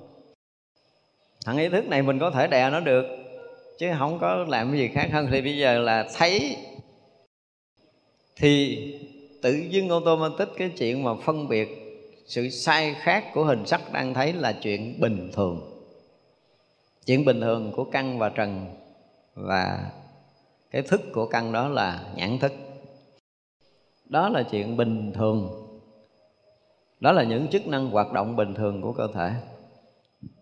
Speaker 1: Thằng ý thức này mình có thể đè nó được, chứ không có làm cái gì khác hơn. Thì bây giờ là thấy, thì tự dưng automatic cái chuyện mà phân biệt sự sai khác của hình sắc đang thấy là chuyện bình thường. Chuyện bình thường của căn và trần và cái thức của căn đó là nhãn thức. Đó là chuyện bình thường. Đó là những chức năng hoạt động bình thường của cơ thể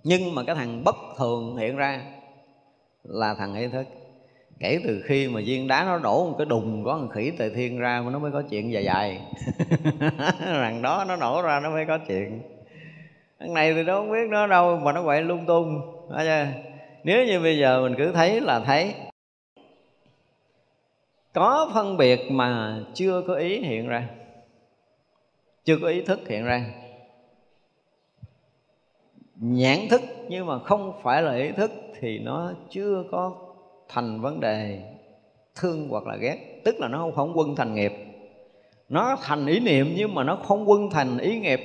Speaker 1: nhưng mà cái thằng bất thường hiện ra là thằng ý thức kể từ khi mà viên đá nó đổ một cái đùng, có thằng khỉ tề thiên ra mà nó mới có chuyện dài dài. Rằng đó nó nổ ra nó mới có chuyện. Thằng này thì nó không biết nó đâu mà nó quậy lung tung. Nếu như bây giờ mình cứ thấy là thấy. Có phân biệt mà chưa có ý hiện ra, chưa có ý thức hiện ra nhãn thức. Nhưng mà không phải là ý thức thì nó chưa có thành vấn đề thương hoặc là ghét. Tức là nó không, không quân thành nghiệp. Nó thành ý niệm nhưng mà nó không quân thành ý nghiệp.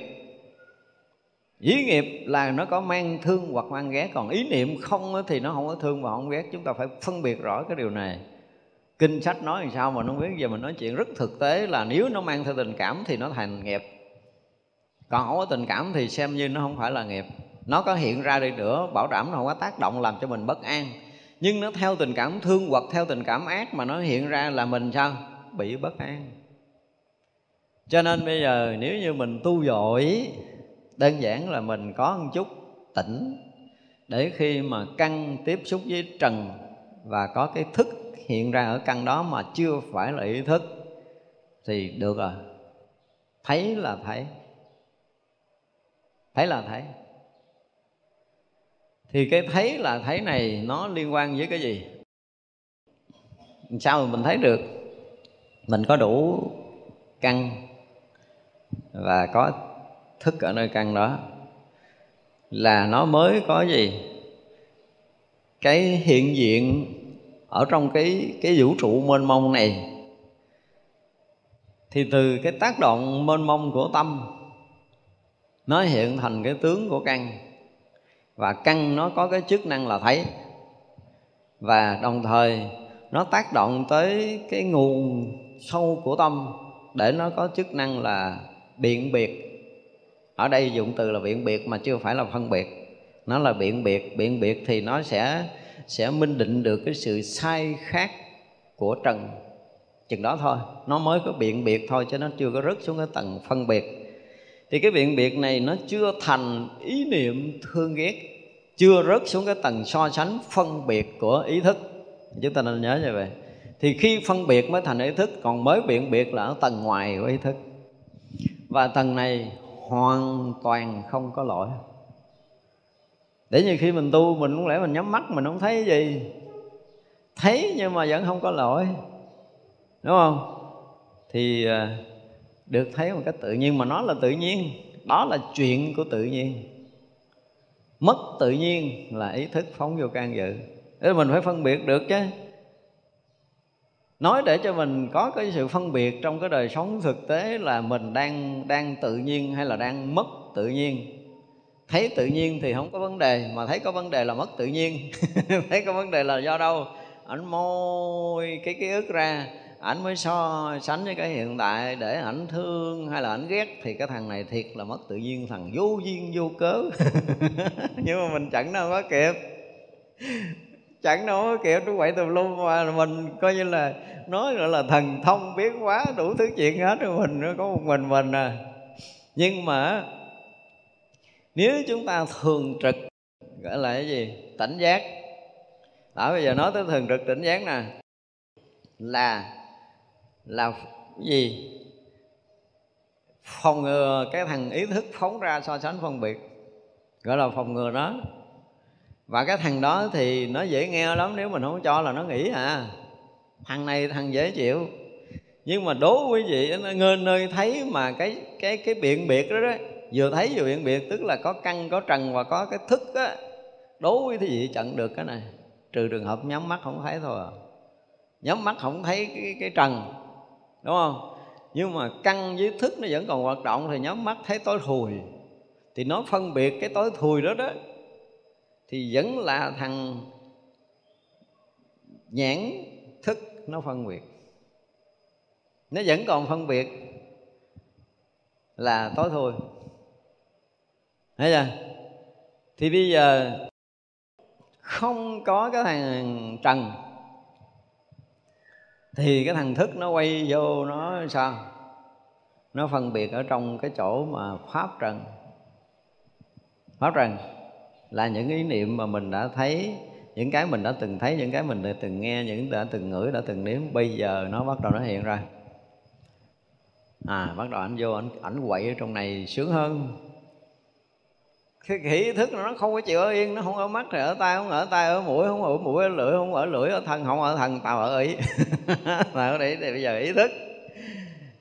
Speaker 1: Ý nghiệp là nó có mang thương hoặc mang ghét. Còn ý niệm không thì nó không có thương và không ghét. Chúng ta phải phân biệt rõ cái điều này. Kinh sách nói làm sao mà nó biết? Giờ mình nói chuyện rất thực tế là nếu nó mang theo tình cảm thì nó thành nghiệp. Còn không có tình cảm thì xem như nó không phải là nghiệp nó có hiện ra đi nữa, bảo đảm nó không có tác động làm cho mình bất an. Nhưng nó theo tình cảm thương hoặc theo tình cảm ác mà nó hiện ra là mình sao? Bị bất an. Cho nên bây giờ nếu như mình tu dội, đơn giản là mình có một chút tỉnh để khi mà căn tiếp xúc với trần và có cái thức hiện ra ở căn đó mà chưa phải là ý thức, thì được rồi. Thấy là thấy. Thấy là thấy thì cái thấy là thấy này nó liên quan với cái gì? Sao mà mình thấy được? Mình có đủ căn và có thức ở nơi căn đó. Là nó mới có gì? Cái hiện diện ở trong cái cái vũ trụ mênh mông này. Thì từ cái tác động mênh mông của tâm, nó hiện thành cái tướng của căn và căn nó có cái chức năng là thấy. Và đồng thời, nó tác động tới cái nguồn sâu của tâm để nó có chức năng là biện biệt. Ở đây dụng từ là biện biệt mà chưa phải là phân biệt. Nó là biện biệt. Biện biệt thì nó sẽ sẽ minh định được cái sự sai khác của trần. Chừng đó thôi. Nó mới có biện biệt thôi chứ nó chưa có rớt xuống cái tầng phân biệt thì cái biện biệt này nó chưa thành ý niệm thương ghét, chưa rớt xuống cái tầng so sánh phân biệt của ý thức. Chúng ta nên nhớ như vậy. Thì khi phân biệt mới thành ý thức, còn mới biện biệt là ở tầng ngoài của ý thức. Và tầng này hoàn toàn không có lỗi. Để như khi mình tu, mình cũng lẽ mình nhắm mắt, mình không thấy gì. Thấy nhưng mà vẫn không có lỗi. Đúng không? Thì à, được thấy một cách tự nhiên mà nó là tự nhiên. Đó là chuyện của tự nhiên. Mất tự nhiên là ý thức phóng vô can dự. Để mình phải phân biệt được chứ. Nói để cho mình có cái sự phân biệt trong cái đời sống thực tế là mình đang đang tự nhiên hay là đang mất tự nhiên. Thấy tự nhiên thì không có vấn đề, mà thấy có vấn đề là mất tự nhiên. Thấy có vấn đề là do đâu? Ảnh môi cái ký ức ra ảnh mới so sánh với cái hiện tại để ảnh thương hay là ảnh ghét thì cái thằng này thiệt là mất tự nhiên, thằng vô duyên vô cớ. Nhưng mà mình chẳng đâu có kịp. Chẳng đâu có kịp đúng vậy tùm lum mà mình coi như là nói gọi là thần thông biến quá đủ thứ chuyện hết rồi mình nó có một mình mình à. Nhưng mà nếu chúng ta thường trực, gọi là cái gì? Tỉnh giác. Đó bây giờ nói tới thường trực tỉnh giác nè, là là cái gì? Phòng ngừa cái thằng ý thức phóng ra so sánh phân biệt gọi là phòng ngừa đó. Và cái thằng đó thì nó dễ nghe lắm nếu mình không cho là nó nghĩ à. Thằng này thằng dễ chịu. Nhưng mà đố quý vị nơi nơi thấy mà cái cái cái biện biệt đó đó vừa thấy vừa biện biệt tức là có căn có trần và có cái thức á đố quý vị chặn được cái này. Trừ trường hợp nhắm mắt không thấy thôi à. nhắm mắt không thấy cái, cái trần đúng không? Nhưng mà căn với thức nó vẫn còn hoạt động thì nhắm mắt thấy tối thùi. Thì nó phân biệt cái tối thui đó đó, thì vẫn là thằng nhãn thức nó phân biệt. Nó vẫn còn phân biệt là tối thui thấy chưa? Thì bây giờ không có cái thằng trần thì cái thằng thức nó quay vô, nó sao? Nó phân biệt ở trong cái chỗ mà pháp trần. Pháp trần là những ý niệm mà mình đã thấy, những cái mình đã từng thấy, những cái mình đã từng nghe, những đã từng ngửi, đã từng nếm. Bây giờ nó bắt đầu nó hiện ra. À bắt đầu anh vô anh ảnh quậy ở trong này sướng hơn cái ý thức nó không có chịu ở yên, nó không ở mắt thì ở tay không ở tay ở mũi không ở mũi, ở lưỡi không ở lưỡi, ở thân không ở thân, tao ở ý. Mà ở thì bây giờ ý thức.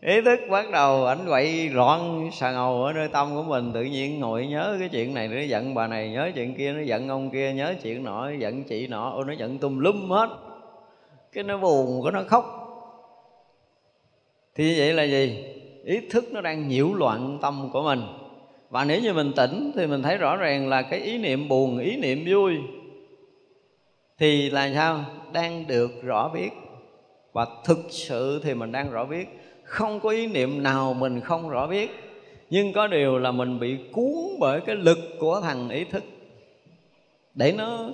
Speaker 1: Ý thức bắt đầu ảnh quậy loạn, xà ngầu ở nơi tâm của mình, tự nhiên ngồi nhớ cái chuyện này, nó giận bà này, nhớ chuyện kia, nó giận ông kia, nhớ chuyện nọ giận chị nọ, ô, nó giận tùm lum hết. Cái nó buồn, cái nó khóc. Thì vậy là gì? Ý thức nó đang nhiễu loạn tâm của mình và nếu như mình tỉnh thì mình thấy rõ ràng là cái ý niệm buồn, ý niệm vui thì là sao? Đang được rõ biết. Và thực sự thì mình đang rõ biết. Không có ý niệm nào mình không rõ biết. Nhưng có điều là mình bị cuốn bởi cái lực của thằng ý thức. Để nó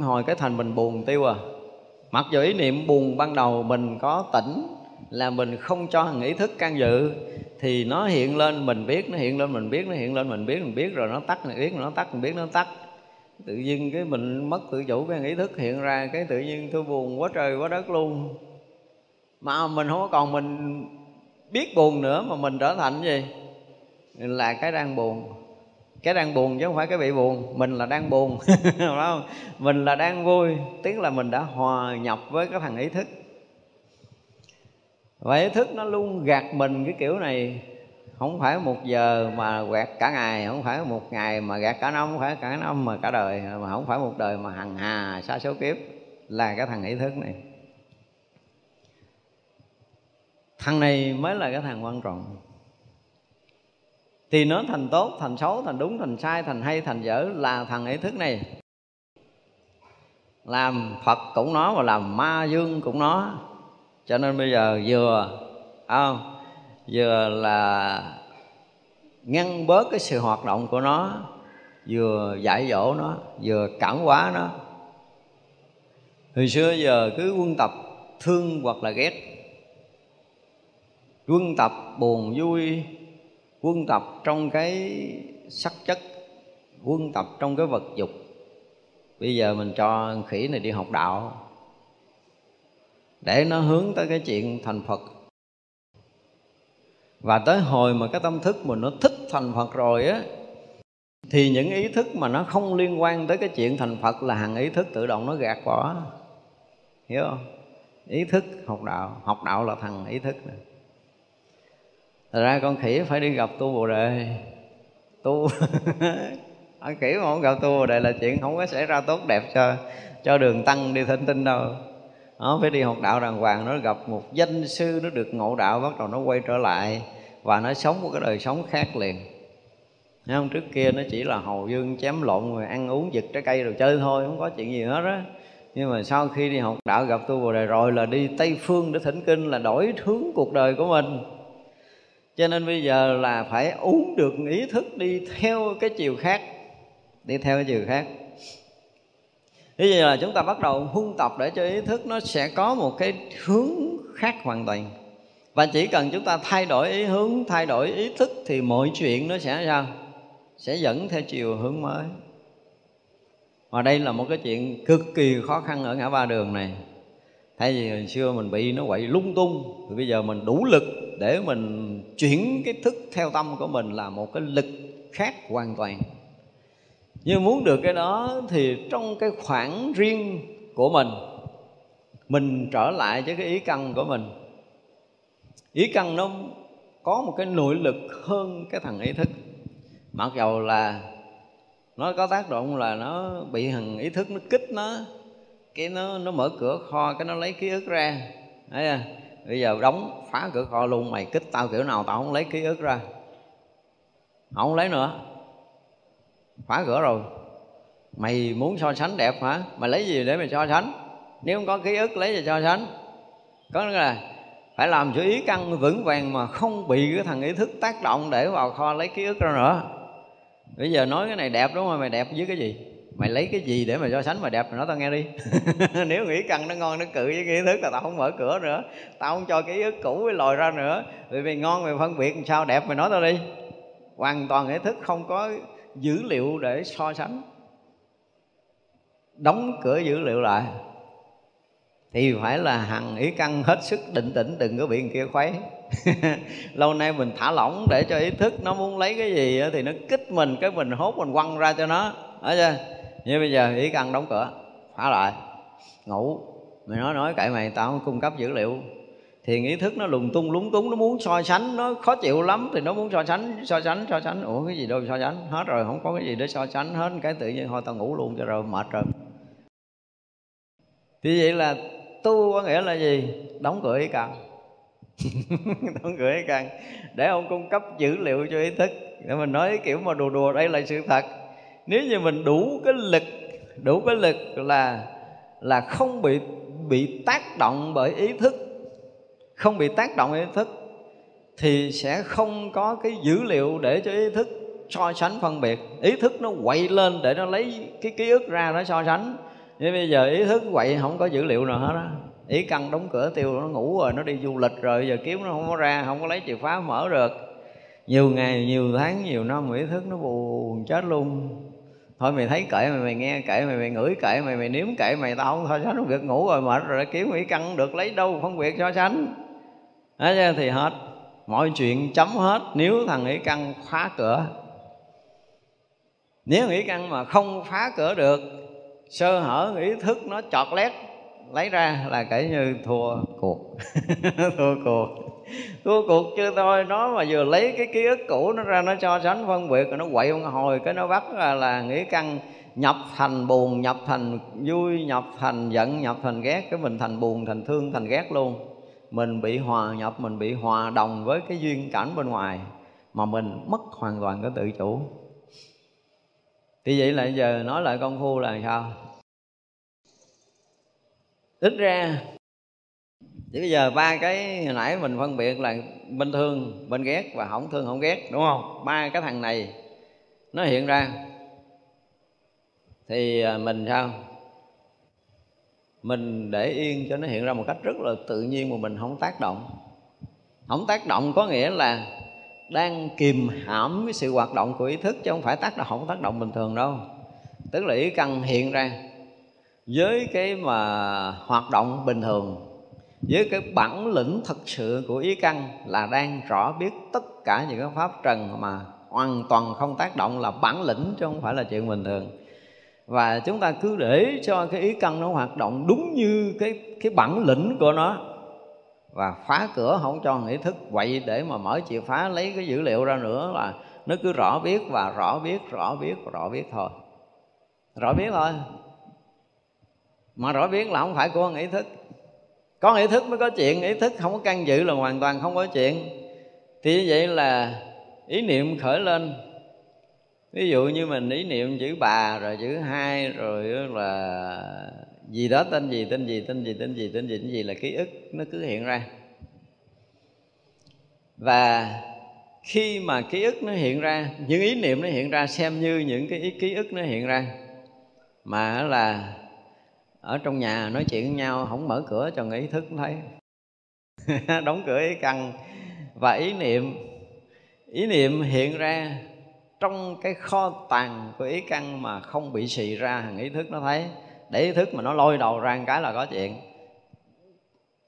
Speaker 1: hồi cái thành mình buồn tiêu à. Mặc dù ý niệm buồn ban đầu mình có tỉnh là mình không cho thằng ý thức can dự thì nó hiện lên, mình biết, nó hiện lên, mình biết, nó hiện lên, mình biết mình biết, rồi nó tắt, mình biết, nó tắt, mình biết, nó tắt. Tự nhiên cái mình mất tự chủ, cái ý thức hiện ra, cái tự nhiên tôi buồn quá trời quá đất luôn. Mà mình không còn mình biết buồn nữa mà mình trở thành gì? Là cái đang buồn. Cái đang buồn chứ không phải cái bị buồn, mình là đang buồn. Phải không? Mình là đang vui tiếng là mình đã hòa nhập với cái thằng ý thức và ý thức nó luôn gạt mình cái kiểu này. Không phải một giờ mà gạt cả ngày, không phải một ngày mà gạt cả năm, không phải cả năm mà cả đời, mà không phải một đời mà hằng hà, xa số kiếp là cái thằng ý thức này. Thằng này mới là cái thằng quan trọng. Thì nó thành tốt, thành xấu, thành đúng, thành sai, thành hay, thành dở là thằng ý thức này. Làm phật cũng nó và làm ma dương cũng nó cho nên bây giờ vừa không vừa là ngăn bớt cái sự hoạt động của nó, vừa dạy dỗ nó, vừa cảm hóa nó. Hồi xưa giờ cứ quân tập thương hoặc là ghét. Quân tập buồn vui, quân tập trong cái sắc chất, quân tập trong cái vật dục. Bây giờ mình cho khỉ này đi học đạo để nó hướng tới cái chuyện thành phật. Và tới hồi mà cái tâm thức mình nó thích thành phật rồi á, thì những ý thức mà nó không liên quan tới cái chuyện thành phật là hàng ý thức tự động nó gạt bỏ. Hiểu không? Ý thức học đạo học đạo là thằng ý thức này Thật ra con khỉ phải đi gặp tu Bồ Đề. Tu Con khỉ mà không gặp tu Bồ Đề là chuyện không có xảy ra tốt đẹp cho cho đường tăng đi thỉnh tinh đâu nó phải đi học đạo đàng hoàng, nó gặp một danh sư, nó được ngộ đạo, bắt đầu nó quay trở lại và nó sống một cái đời sống khác liền. Thấy không? Trước kia nó chỉ là hầu dương chém lộn rồi ăn uống, giật trái cây rồi chơi thôi, Không có chuyện gì hết á. Nhưng mà sau khi đi học đạo, gặp tu Bồ Đề rồi là đi Tây Phương để thỉnh kinh, là đổi hướng cuộc đời của mình. Cho nên bây giờ là phải uống được ý thức đi theo cái chiều khác, đi theo cái chiều khác thế giờ là chúng ta bắt đầu huân tập để cho ý thức nó sẽ có một cái hướng khác hoàn toàn. Và chỉ cần chúng ta thay đổi ý hướng, thay đổi ý thức thì mọi chuyện nó sẽ sao? Sẽ dẫn theo chiều hướng mới. Và đây là một cái chuyện cực kỳ khó khăn ở ngã ba đường này. Thay vì hồi xưa mình bị nó quậy lung tung, thì bây giờ mình đủ lực để mình chuyển cái thức theo tâm của mình là một cái lực khác hoàn toàn nhưng muốn được cái đó thì trong cái khoảng riêng của mình mình trở lại với cái ý căn của mình. Ý căn nó có một cái nội lực hơn cái thằng ý thức. Mặc dầu là nó có tác động là nó bị thằng ý thức nó kích nó, cái nó nó mở cửa kho, cái nó lấy ký ức ra. Thấy không? bây giờ đóng phá cửa kho luôn, mày kích tao kiểu nào tao không lấy ký ức ra. Không lấy nữa phá cửa rồi. Mày muốn so sánh đẹp hả? Mày lấy gì để mày so sánh? Nếu không có ký ức, lấy gì so sánh? Có nghĩa là phải làm cho ý căn vững vàng mà không bị cái thằng ý thức tác động để vào kho lấy ký ức ra nữa. Bây giờ nói cái này đẹp đúng không? Mày đẹp với cái gì? Mày lấy cái gì để mà so sánh mà đẹp? Mày nói tao nghe đi. Nếu nghĩ cần nó ngon, nó cự với cái ý thức là tao không mở cửa nữa. Tao không cho cái ý ức cũ với lòi ra nữa. Vì mày ngon, mày phân biệt làm sao đẹp, mày nói tao đi. Hoàn toàn ý thức không có dữ liệu để so sánh, đóng cửa dữ liệu lại, thì phải là hằng ý căn hết sức định tĩnh, đừng có bị người kia khuấy. Lâu nay mình thả lỏng để cho ý thức nó muốn lấy cái gì thì nó kích mình, cái mình hốt mình quăng ra cho nó, thấy chưa? Như bây giờ ý căn đóng cửa phá lại, ngủ. Mày nói nói cậy mày, tao không cung cấp dữ liệu thì ý thức nó lùng tung, lúng túng, nó muốn so sánh, nó khó chịu lắm, thì nó muốn so sánh so sánh so sánh. Ủa, cái gì đâu so sánh? Hết rồi, không có cái gì để so sánh hết. Cái tự nhiên thôi, tao ngủ luôn cho rồi, mệt rồi. Thì vậy là tu có nghĩa là gì? Đóng cửa ý căn. Đóng cửa ý căn. Để ông cung cấp dữ liệu cho ý thức. Để mình nói kiểu mà đùa đùa, đây là sự thật. Nếu như mình đủ cái lực, đủ cái lực là là không bị bị tác động bởi ý thức không bị tác động ý thức, thì sẽ không có cái dữ liệu để cho ý thức so sánh, phân biệt. Ý thức nó quậy lên để nó lấy cái ký ức ra nó so sánh. Nhưng bây giờ ý thức quậy không có dữ liệu nào hết á. Ý căn đóng cửa tiêu, nó ngủ rồi, nó đi du lịch rồi, giờ kiếm nó không có ra, không có lấy chìa khóa mở được. Nhiều ngày, nhiều tháng, nhiều năm, ý thức nó buồn chết luôn. Thôi mày thấy kệ mày mày nghe kệ mày mày ngửi kệ mày mày nếm kệ mày tao không thôi sánh nó việc ngủ rồi, mệt rồi, kiếm ý căn được lấy đâu, phân biệt so sánh đó thì hết. Mọi chuyện chấm hết. Nếu thằng ý căn khóa cửa nếu nghĩ căn mà không phá cửa được sơ hở ý thức nó chọt lét lấy ra là kể như thua cuộc. Thua cuộc. Thua cuộc chưa thôi nó mà vừa lấy cái ký ức cũ nó ra nó cho sánh phân biệt rồi nó quậy một hồi cái nó bắt là, là nghĩ căn nhập thành buồn nhập thành vui nhập thành giận nhập thành ghét cái mình thành buồn thành thương thành ghét luôn mình bị hòa nhập, mình bị hòa đồng với cái duyên cảnh bên ngoài mà mình mất hoàn toàn cái tự chủ. Thì vậy là giờ nói lại công phu là sao? Ít ra thì bây giờ ba cái hồi nãy mình phân biệt là bên thương, bên ghét và không thương, không ghét, đúng không? Ba cái thằng này nó hiện ra. Thì à, mình sao? Mình để yên cho nó hiện ra một cách rất là tự nhiên mà mình không tác động. Không tác động có nghĩa là đang kìm hãm cái sự hoạt động của ý thức chứ không phải tác động, không tác động bình thường đâu. Tức là ý căn hiện ra với cái mà hoạt động bình thường, với cái bản lĩnh thật sự của ý căn là đang rõ biết tất cả những cái pháp trần mà hoàn toàn không tác động là bản lĩnh chứ không phải là chuyện bình thường và chúng ta cứ để cho cái ý căn nó hoạt động đúng như cái cái bản lĩnh của nó. Và phá cửa không cho nghĩ thức. Vậy để mà mở chìa phá, lấy cái dữ liệu ra nữa là nó cứ rõ biết và rõ biết rõ biết rõ biết thôi. Rõ biết thôi. Mà rõ biết là không phải của ý thức. Có ý thức mới có chuyện ý thức không có căn dự là hoàn toàn không có chuyện. Thì như vậy là ý niệm khởi lên ví dụ như mình ý niệm chữ bà, rồi chữ hai, rồi là gì đó, tên gì tên gì tên gì tên gì tên gì tên gì là ký ức, nó cứ hiện ra. Và khi mà ký ức nó hiện ra, những ý niệm nó hiện ra, xem như những cái ý ký ức nó hiện ra, mà là ở trong nhà nói chuyện với nhau không mở cửa cho người ý thức thấy. Đóng cửa ý căn. Và ý niệm ý niệm hiện ra trong cái kho tàng của ý căn mà không bị xì ra hàng ý thức nó thấy, để ý thức mà nó lôi đầu ra một cái là có chuyện.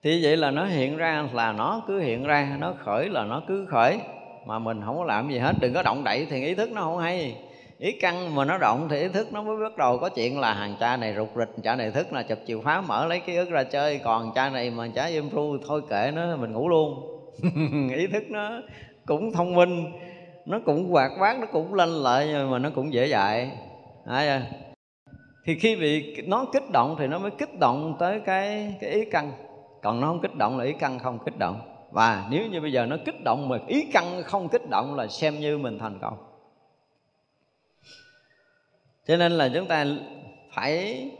Speaker 1: Thì vậy là nó hiện ra là nó cứ hiện ra, nó khởi là nó cứ khởi. Mà mình không có làm gì hết, đừng có động đậy thì ý thức nó không hay. Ý căn mà nó động thì ý thức nó mới bắt đầu có chuyện là hàng cha này rụt rịch, cha này thức là chụp chìa phá mở lấy cái ức ra chơi, còn cha này mà cha im ru, thôi kệ nó, mình ngủ luôn. Ý thức nó cũng thông minh nó cũng hoạt bát nó cũng lên lợi nhưng mà nó cũng dễ dạy. À, thì khi bị nó kích động thì nó mới kích động tới cái cái ý căn. Còn nó không kích động là ý căn không kích động. Và nếu như bây giờ nó kích động mà ý căn không kích động là xem như mình thành công. Cho nên là chúng ta phải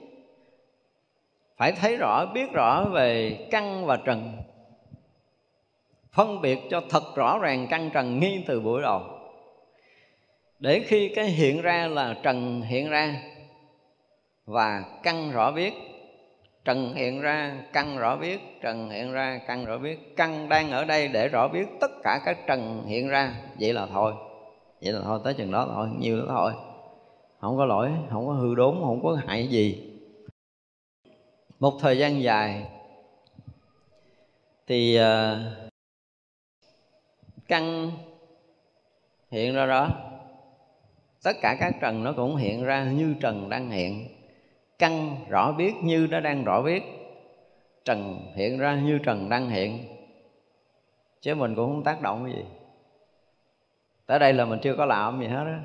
Speaker 1: phải thấy rõ biết rõ về căn và trần. Phân biệt cho thật rõ ràng căn trần ngay từ buổi đầu để khi cái hiện ra là trần hiện ra và căn rõ biết trần hiện ra căn rõ biết trần hiện ra căn rõ biết căn đang ở đây để rõ biết tất cả các trần hiện ra. Vậy là thôi. Vậy là thôi tới chừng đó thôi nhiều đó thôi. Không có lỗi không có hư đốn không có hại gì. Một thời gian dài thì uh, căn hiện ra đó tất cả các trần nó cũng hiện ra như trần đang hiện. Căn rõ biết như nó đang rõ biết. Trần hiện ra như trần đang hiện. Chứ mình cũng không tác động cái gì. Tới đây là mình chưa có làm gì hết á.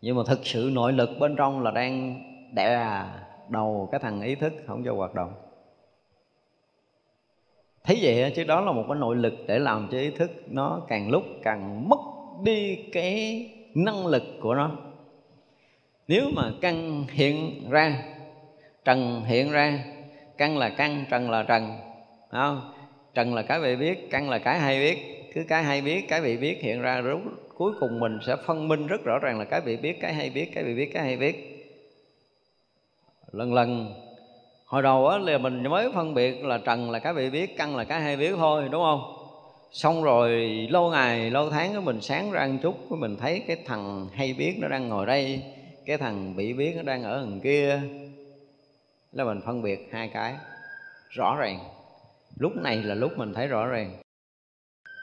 Speaker 1: Nhưng mà thực sự nội lực bên trong là đang đè đầu cái thằng ý thức, không cho hoạt động. Thấy vậy chứ đó là một cái nội lực để làm cho ý thức nó càng lúc càng mất đi cái năng lực của nó. Nếu mà căn hiện ra, trần hiện ra, căn là căn, trần là trần không? Trần là cái bị biết, căn là cái hay biết. Cứ cái hay biết, cái bị biết hiện ra lúc cuối cùng mình sẽ phân minh rất rõ ràng là cái bị biết, cái hay biết, cái bị biết, cái hay biết. Lần lần, hồi đầu á, là mình mới phân biệt là trần là cái bị biết, căn là cái hay biết thôi, đúng không? Xong rồi lâu ngày, lâu tháng mình sáng ra ăn chút mình thấy cái thằng hay biết nó đang ngồi đây, cái thằng bị biết nó đang ở đằng kia. Là mình phân biệt hai cái, rõ ràng. Lúc này là lúc mình thấy rõ ràng.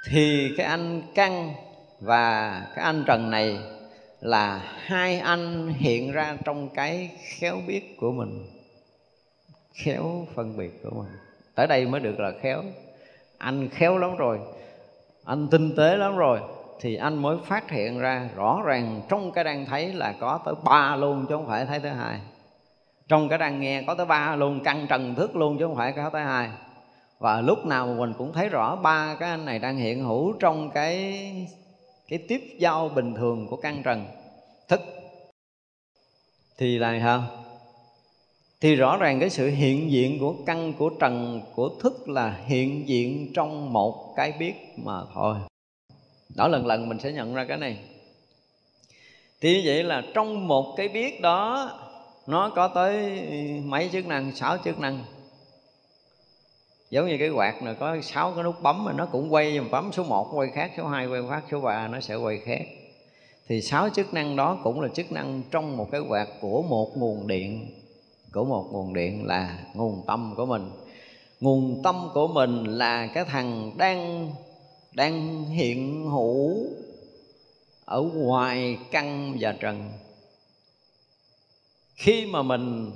Speaker 1: Thì cái anh căn và cái anh trần này là hai anh hiện ra trong cái khéo biết của mình. Khéo phân biệt của mình. Tới đây mới được là khéo. Anh khéo lắm rồi anh tinh tế lắm rồi. Thì anh mới phát hiện ra, rõ ràng trong cái đang thấy là có tới ba luôn chứ không phải thấy thứ hai. Trong cái đang nghe có tới ba luôn căn trần thức luôn chứ không phải có tới hai. Và lúc nào mình cũng thấy rõ ba cái anh này đang hiện hữu trong cái cái tiếp giao bình thường của căn trần thức. Thì là sao? Thì rõ ràng cái sự hiện diện của căn, của trần, của thức là hiện diện trong một cái biết mà thôi. Đó lần lần mình sẽ nhận ra cái này. Thì như vậy là trong một cái biết đó, nó có tới mấy chức năng? Sáu chức năng. Giống như cái quạt này có sáu cái nút bấm mà nó cũng quay bấm số 1 quay khác, số 2 quay khác, số 3 nó sẽ quay khác. Thì sáu chức năng đó cũng là chức năng trong một cái quạt của một nguồn điện của một nguồn điện là nguồn tâm của mình. Nguồn tâm của mình là cái thằng đang đang hiện hữu ở ngoài căn và trần. Khi mà mình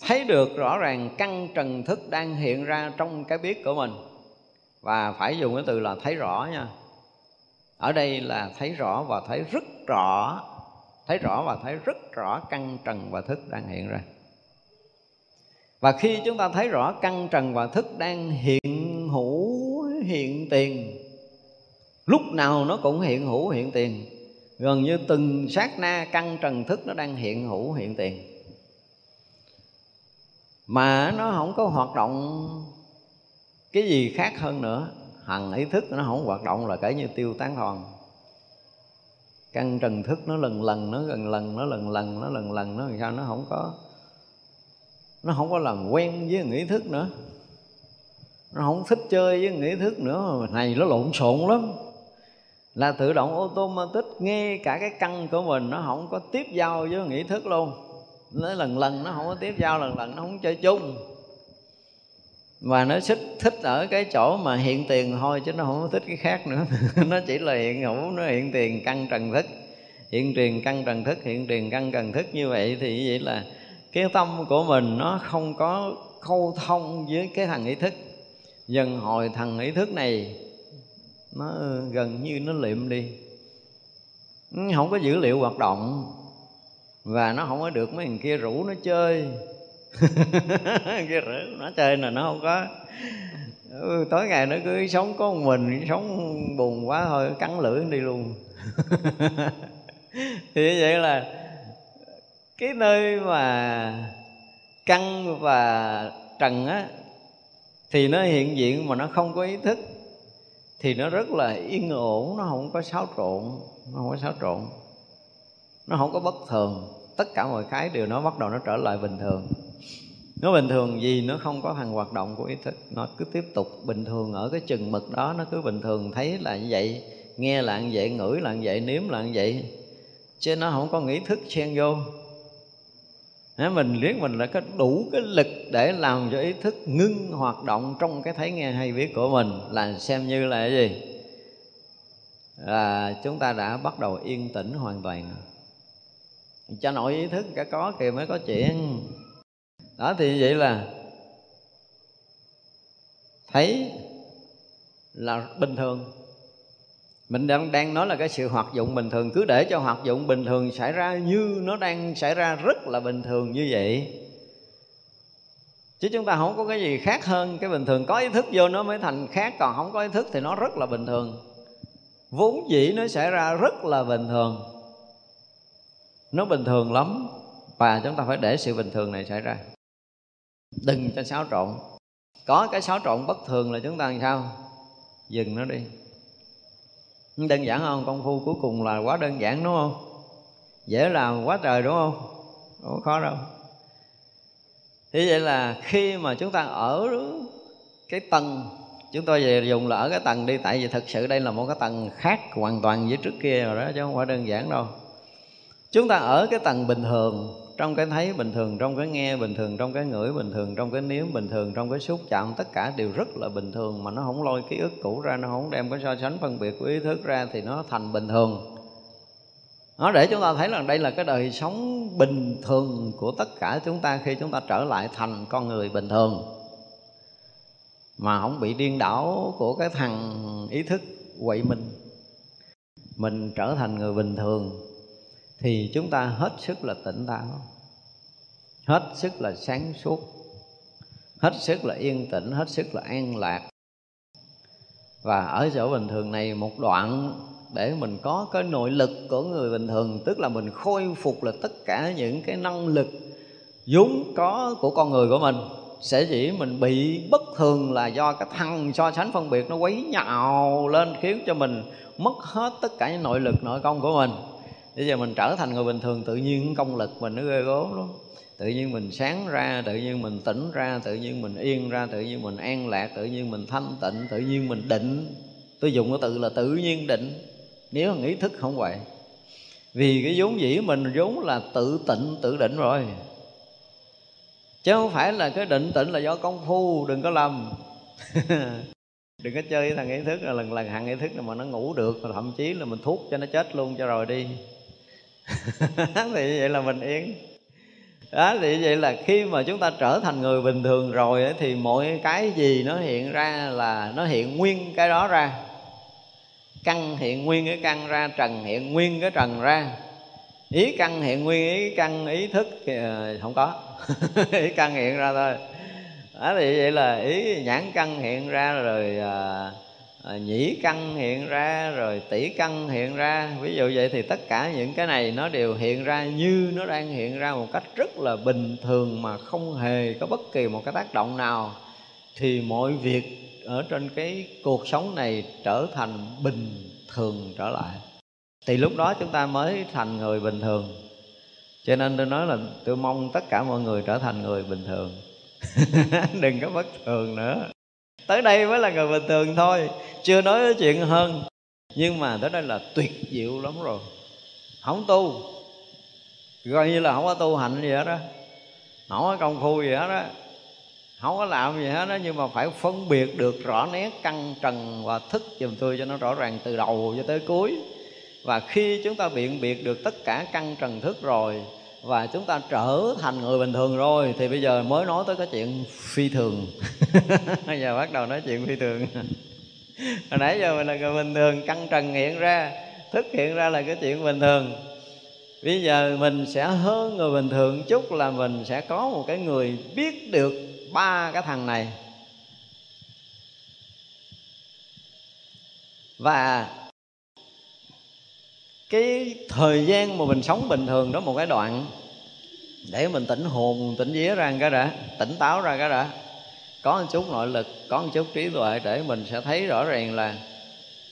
Speaker 1: thấy được rõ ràng căn trần thức đang hiện ra trong cái biết của mình, và phải dùng cái từ là thấy rõ nha. Ở đây là thấy rõ và thấy rất rõ thấy rõ và thấy rất rõ căn trần và thức đang hiện ra. Và khi chúng ta thấy rõ căn trần và thức đang hiện hữu hiện tiền, lúc nào nó cũng hiện hữu hiện tiền. Gần như từng sát na căn trần thức nó đang hiện hữu hiện tiền. Mà nó không có hoạt động cái gì khác hơn nữa. Hằng ý thức nó không hoạt động là kể như tiêu tán hoàn căn trần thức nó lần lần, nó gần lần, nó lần lần, nó lần lần, nó làm sao nó không có, nó không có làm quen với nghĩ thức nữa. Nó không thích chơi với nghĩ thức nữa. Này, nó lộn xộn lắm. Là tự động automatic, nghe cả cái căn của mình, nó không có tiếp giao với nghĩ thức luôn. Nó lần lần, nó không có tiếp giao lần lần, nó không chơi chung và nó thích thích ở cái chỗ mà hiện tiền thôi, chứ nó không có thích cái khác nữa. Nó chỉ là hiện hữu, nó hiện tiền căn trần thức. Hiện tiền căn trần thức, hiện tiền căn trần thức. Như vậy thì vậy là cái tâm của mình nó không có khâu thông với cái thằng ý thức. Dần hồi thằng ý thức này, nó gần như nó liệm đi. Không có dữ liệu hoạt động, và nó không có được mấy thằng kia rủ nó chơi. kia rủ nó chơi là nó không có. Ừ, tối ngày nó cứ sống có một mình sống buồn quá thôi cắn lưỡi đi luôn. Thì như vậy là cái nơi mà căn và trần á thì nó hiện diện mà nó không có ý thức thì nó rất là yên ổn nó không có xáo trộn nó không có xáo trộn. Nó không có bất thường. Tất cả mọi cái đều nó bắt đầu nó trở lại bình thường nó bình thường gì nó không có thằng hoạt động của ý thức. Nó cứ tiếp tục bình thường ở cái chừng mực đó, nó cứ bình thường thấy là như vậy, nghe là như vậy, ngửi là như vậy, nếm là như vậy. Chứ nó không có nghĩ thức xen vô. Nếu mình liếc mình là có đủ cái lực để làm cho ý thức ngưng hoạt động trong cái thấy nghe hay biết của mình là xem như là cái gì? Là chúng ta đã bắt đầu yên tĩnh hoàn toàn cho nội ý thức cả có kìa mới có chuyện đó thì vậy là thấy là bình thường. Mình đang, đang nói là cái sự hoạt dụng bình thường. Cứ để cho hoạt dụng bình thường xảy ra như nó đang xảy ra rất là bình thường như vậy. Chứ chúng ta không có cái gì khác hơn cái bình thường. Có ý thức vô nó mới thành khác còn không có ý thức thì nó rất là bình thường. Vốn dĩ nó xảy ra rất là bình thường. Nó bình thường lắm và chúng ta phải để sự bình thường này xảy ra đừng cho xáo trộn. Có cái xáo trộn bất thường là chúng ta làm sao? Dừng nó đi. Đơn giản không công phu cuối cùng là quá đơn giản, đúng không? Dễ làm quá trời, đúng không? Không khó đâu. Thế vậy là khi mà chúng ta ở cái tầng, chúng tôi về dùng là ở cái tầng đi, tại vì thực sự đây là một cái tầng khác hoàn toàn với trước kia rồi đó, chứ không phải đơn giản đâu. Chúng ta ở cái tầng bình thường trong cái thấy bình thường, trong cái nghe bình thường, trong cái ngửi bình thường, trong cái nếm bình thường, trong cái xúc chạm, tất cả đều rất là bình thường mà nó không lôi ký ức cũ ra, nó không đem cái so sánh phân biệt của ý thức ra thì nó thành bình thường. Nó để chúng ta thấy rằng đây là cái đời sống bình thường của tất cả chúng ta khi chúng ta trở lại thành con người bình thường. Mà không bị điên đảo của cái thằng ý thức quậy mình. Mình trở thành người bình thường thì chúng ta hết sức là tỉnh táo hết sức là sáng suốt. Hết sức là yên tĩnh, hết sức là an lạc. Và ở chỗ bình thường này, một đoạn để mình có cái nội lực của người bình thường, tức là mình khôi phục là tất cả những cái năng lực vốn có của con người của mình, sẽ chỉ mình bị bất thường là do cái thằng so sánh phân biệt nó quấy nhào lên, khiến cho mình mất hết tất cả những nội lực, nội công của mình. Bây giờ mình trở thành người bình thường, tự nhiên công lực mình nó ghê gớm lắm tự nhiên mình sáng ra, tự nhiên mình tỉnh ra, tự nhiên mình yên ra, tự nhiên mình an lạc, tự nhiên mình thanh tịnh, tự nhiên mình định. Tôi dùng cái từ là tự nhiên định. Nếu nghĩ thức không vậy vì cái vốn dĩ mình vốn là tự tịnh, tự định rồi. Chứ không phải là cái định tịnh là do công phu, đừng có lầm. Đừng có chơi với thằng ý thức là lần lần thằng ý thức mà nó ngủ được thậm chí là mình thuốc cho nó chết luôn cho rồi đi. Thì vậy là mình yên đó thì vậy là khi mà chúng ta trở thành người bình thường rồi ấy, thì mọi cái gì nó hiện ra là nó hiện nguyên cái đó ra. Căn hiện nguyên cái căn ra trần hiện nguyên cái trần ra. Ý căn hiện nguyên ý căn ý thức thì không có. Ý căn hiện ra thôi. Đó thì vậy là ý nhãn căn hiện ra rồi uh, à, nhĩ căn hiện ra rồi tỷ căn hiện ra. Ví dụ vậy thì tất cả những cái này nó đều hiện ra như nó đang hiện ra một cách rất là bình thường mà không hề có bất kỳ một cái tác động nào. Thì mọi việc ở trên cái cuộc sống này trở thành bình thường trở lại. Thì lúc đó chúng ta mới thành người bình thường. Cho nên tôi nói là tôi mong tất cả mọi người trở thành người bình thường. Đừng có bất thường nữa tới đây mới là người bình thường thôi. Chưa nói chuyện hơn. Nhưng mà tới đây là tuyệt diệu lắm rồi. Không tu. Coi như là không có tu hành gì hết đó không có công phu gì hết đó không có làm gì hết đó nhưng mà phải phân biệt được rõ nét căn trần và thức giùm tôi cho nó rõ ràng từ đầu cho tới cuối. Và khi chúng ta biện biệt được tất cả căn trần thức rồi và chúng ta trở thành người bình thường rồi. Thì bây giờ mới nói tới cái chuyện phi thường. Bây giờ bắt đầu nói chuyện phi thường. Hồi nãy giờ mình là người bình thường, căng trần hiện ra, thức hiện ra là cái chuyện bình thường. Bây giờ mình sẽ hơn người bình thường chút là mình sẽ có một cái người biết được ba cái thằng này. Và cái thời gian mà mình sống bình thường đó một cái đoạn để mình tỉnh hồn, tỉnh vía ra cái đã, tỉnh táo ra cái đã. Có một chút nội lực, có một chút trí tuệ để mình sẽ thấy rõ ràng là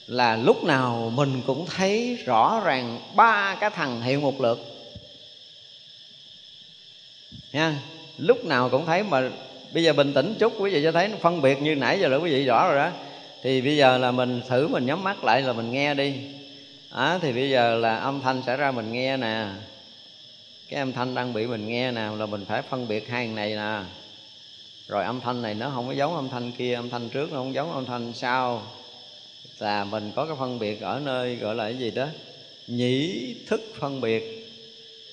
Speaker 1: là lúc nào mình cũng thấy rõ ràng ba cái thằng hiện một lượt nha, lúc nào cũng thấy mà bây giờ bình tĩnh chút, quý vị cho thấy nó phân biệt như nãy giờ là quý vị rõ rồi đó. Thì bây giờ là mình thử mình nhắm mắt lại là mình nghe đi à, thì bây giờ là âm thanh xảy ra mình nghe nè. Cái âm thanh đang bị mình nghe nè là mình phải phân biệt hai này nè. Rồi âm thanh này nó không có giống âm thanh kia âm thanh trước nó không giống âm thanh sau. Là mình có cái phân biệt ở nơi gọi là cái gì đó? Nhĩ thức phân biệt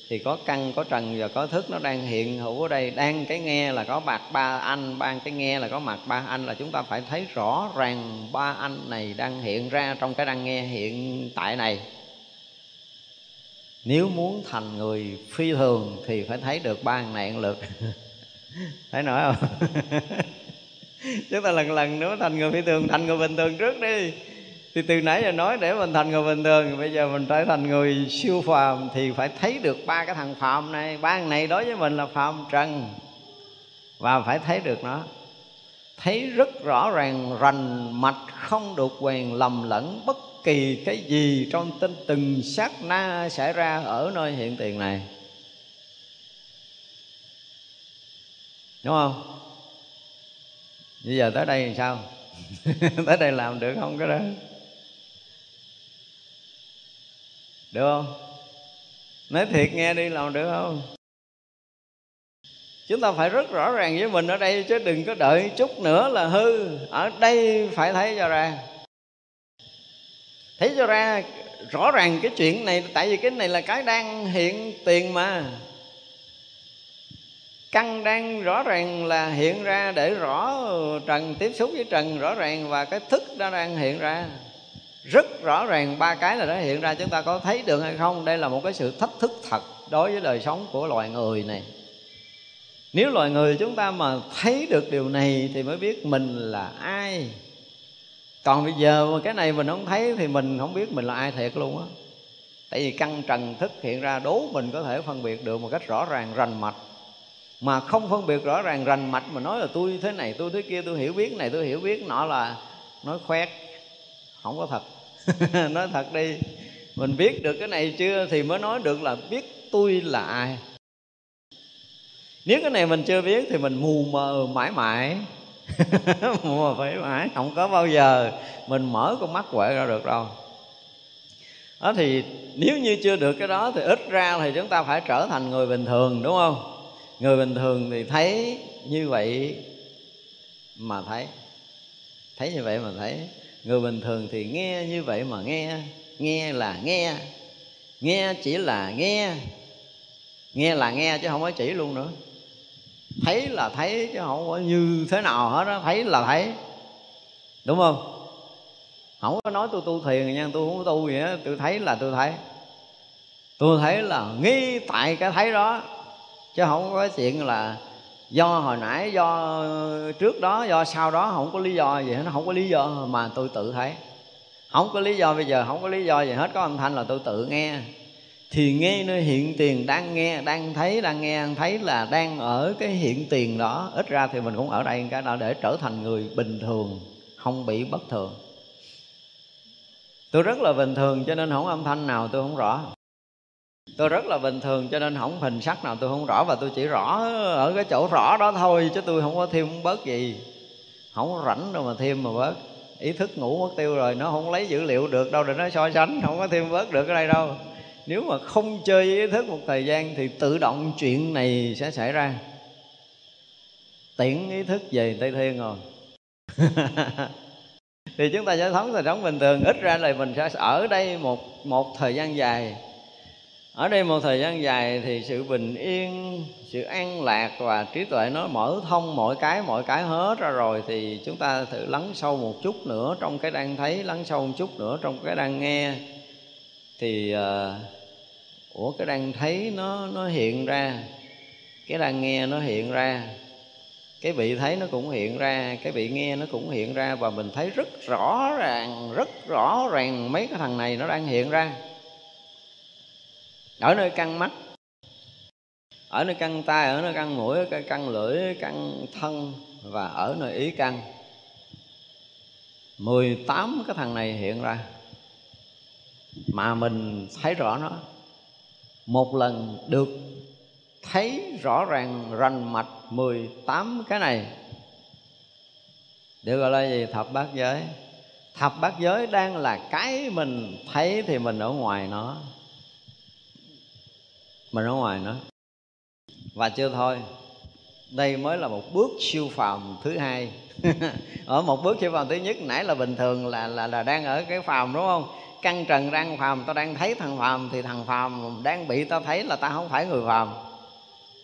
Speaker 1: thì có căn, có trần và có thức nó đang hiện. Hữu ở đây đang cái nghe là có mặt ba anh, ban cái nghe là có mặt ba anh là chúng ta phải thấy rõ ràng ba anh này đang hiện ra trong cái đang nghe hiện tại này. Nếu muốn thành người phi thường thì phải thấy được ba này lượt thấy nói không? Chúng ta lần lần nữa thành người phi thường, thành người bình thường trước đi thì từ nãy giờ nói để mình thành người bình thường, bây giờ mình trở thành người siêu phàm thì phải thấy được ba cái thằng phàm này. Ba thằng này đối với mình là phàm trần và phải thấy được nó. Thấy rất rõ ràng rành mạch không được quyền lầm lẫn bất kỳ cái gì trong tinh từng sát na xảy ra ở nơi hiện tiền này. Đúng không? Bây giờ tới đây thì sao? Tới đây làm được không cái đó? Được không? Nói thiệt nghe đi, làm được không? Chúng ta phải rất rõ ràng với mình ở đây, chứ đừng có đợi chút nữa là hư. Ở đây phải thấy cho ra. Thấy cho ra rõ ràng cái chuyện này, tại vì cái này là cái đang hiện tiền mà. Căn đang rõ ràng là hiện ra để rõ trần, tiếp xúc với trần rõ ràng và cái thức đó đang hiện ra rất rõ ràng ba cái là đã hiện ra, chúng ta có thấy được hay không? Đây là một cái sự thách thức thật đối với đời sống của loài người này. Nếu loài người chúng ta mà thấy được điều này thì mới biết mình là ai. Còn bây giờ mà cái này mình không thấy thì mình không biết mình là ai thiệt luôn á. Tại vì căn trần thức hiện ra đố mình có thể phân biệt được một cách rõ ràng, rành mạch. Mà không phân biệt rõ ràng, rành mạch mà nói là tôi thế này, tôi thế kia, tôi hiểu biết này, tôi hiểu biết nọ là nói khoét, không có thật. nói thật đi, mình biết được cái này chưa thì mới nói được là biết tôi là ai. Nếu cái này mình chưa biết thì mình mù mờ mãi mãi. Mù mờ phải mãi, không có bao giờ mình mở con mắt quệ ra được đâu. Đó thì nếu như chưa được cái đó thì ít ra thì chúng ta phải trở thành người bình thường, đúng không? Người bình thường thì thấy như vậy mà thấy thấy như vậy mà thấy người bình thường thì nghe như vậy mà nghe. Nghe là nghe. Nghe chỉ là nghe. Nghe là nghe chứ không có chỉ luôn nữa. Thấy là thấy chứ không có như thế nào hết đó thấy là thấy. Đúng không? Không có nói tôi tu thiền nha, tôi không có tu gì hết. Tôi thấy là tôi thấy. Tôi thấy là nghi tại cái thấy đó. Chứ không có chuyện là do hồi nãy, do trước đó, do sau đó, không có lý do gì hết, nó không có lý do mà tôi tự thấy. Không có lý do bây giờ, không có lý do gì hết, có âm thanh là tôi tự nghe. Thì nghe nơi hiện tiền đang nghe, đang thấy, đang nghe, đang thấy là đang ở cái hiện tiền đó. Ít ra thì mình cũng ở đây cái đó để trở thành người bình thường, không bị bất thường. Tôi rất là bình thường cho nên không âm thanh nào, tôi không rõ tôi rất là bình thường, cho nên không hình sắc nào tôi không rõ và tôi chỉ rõ ở cái chỗ rõ đó thôi, chứ tôi không có thêm bớt gì. Không có rảnh đâu mà thêm mà bớt. Ý thức ngủ mất tiêu rồi, nó không lấy dữ liệu được đâu để nó so sánh, không có thêm bớt được ở đây đâu. Nếu mà không chơi ý thức một thời gian thì tự động chuyện này sẽ xảy ra. Tiễn ý thức về tây thiên rồi. Thì chúng ta sẽ sống thời sống bình thường. Ít ra là mình sẽ ở đây một một thời gian dài ở đây một thời gian dài thì sự bình yên sự an lạc và trí tuệ nó mở thông mọi cái mọi cái hết ra rồi thì chúng ta thử lắng sâu một chút nữa trong cái đang thấy lắng sâu một chút nữa trong cái đang nghe. Thì uh, ủa cái đang thấy nó nó hiện ra cái đang nghe nó hiện ra cái bị thấy nó cũng hiện ra cái bị nghe nó cũng hiện ra và mình thấy rất rõ ràng rất rõ ràng mấy cái thằng này nó đang hiện ra ở nơi căng mắt, ở nơi căng tay ở nơi căng mũi ở lưỡi, căng thân và ở nơi ý căng. 18 cái thằng này hiện ra mà mình thấy rõ nó. Một lần được thấy rõ ràng rành mạch 18 cái này. Được gọi là gì? Thập bát giới. Thập bát giới đang là cái mình thấy thì mình ở ngoài nó mình ở ngoài nữa. Và chưa thôi. Đây mới là một bước siêu phàm thứ hai. Ở một bước siêu phàm thứ nhất, nãy là bình thường là là là đang ở cái phàm, đúng không? Căng trần đang phàm, tao đang thấy thằng phàm thì thằng phàm, đang bị tao thấy là tao không phải người phàm.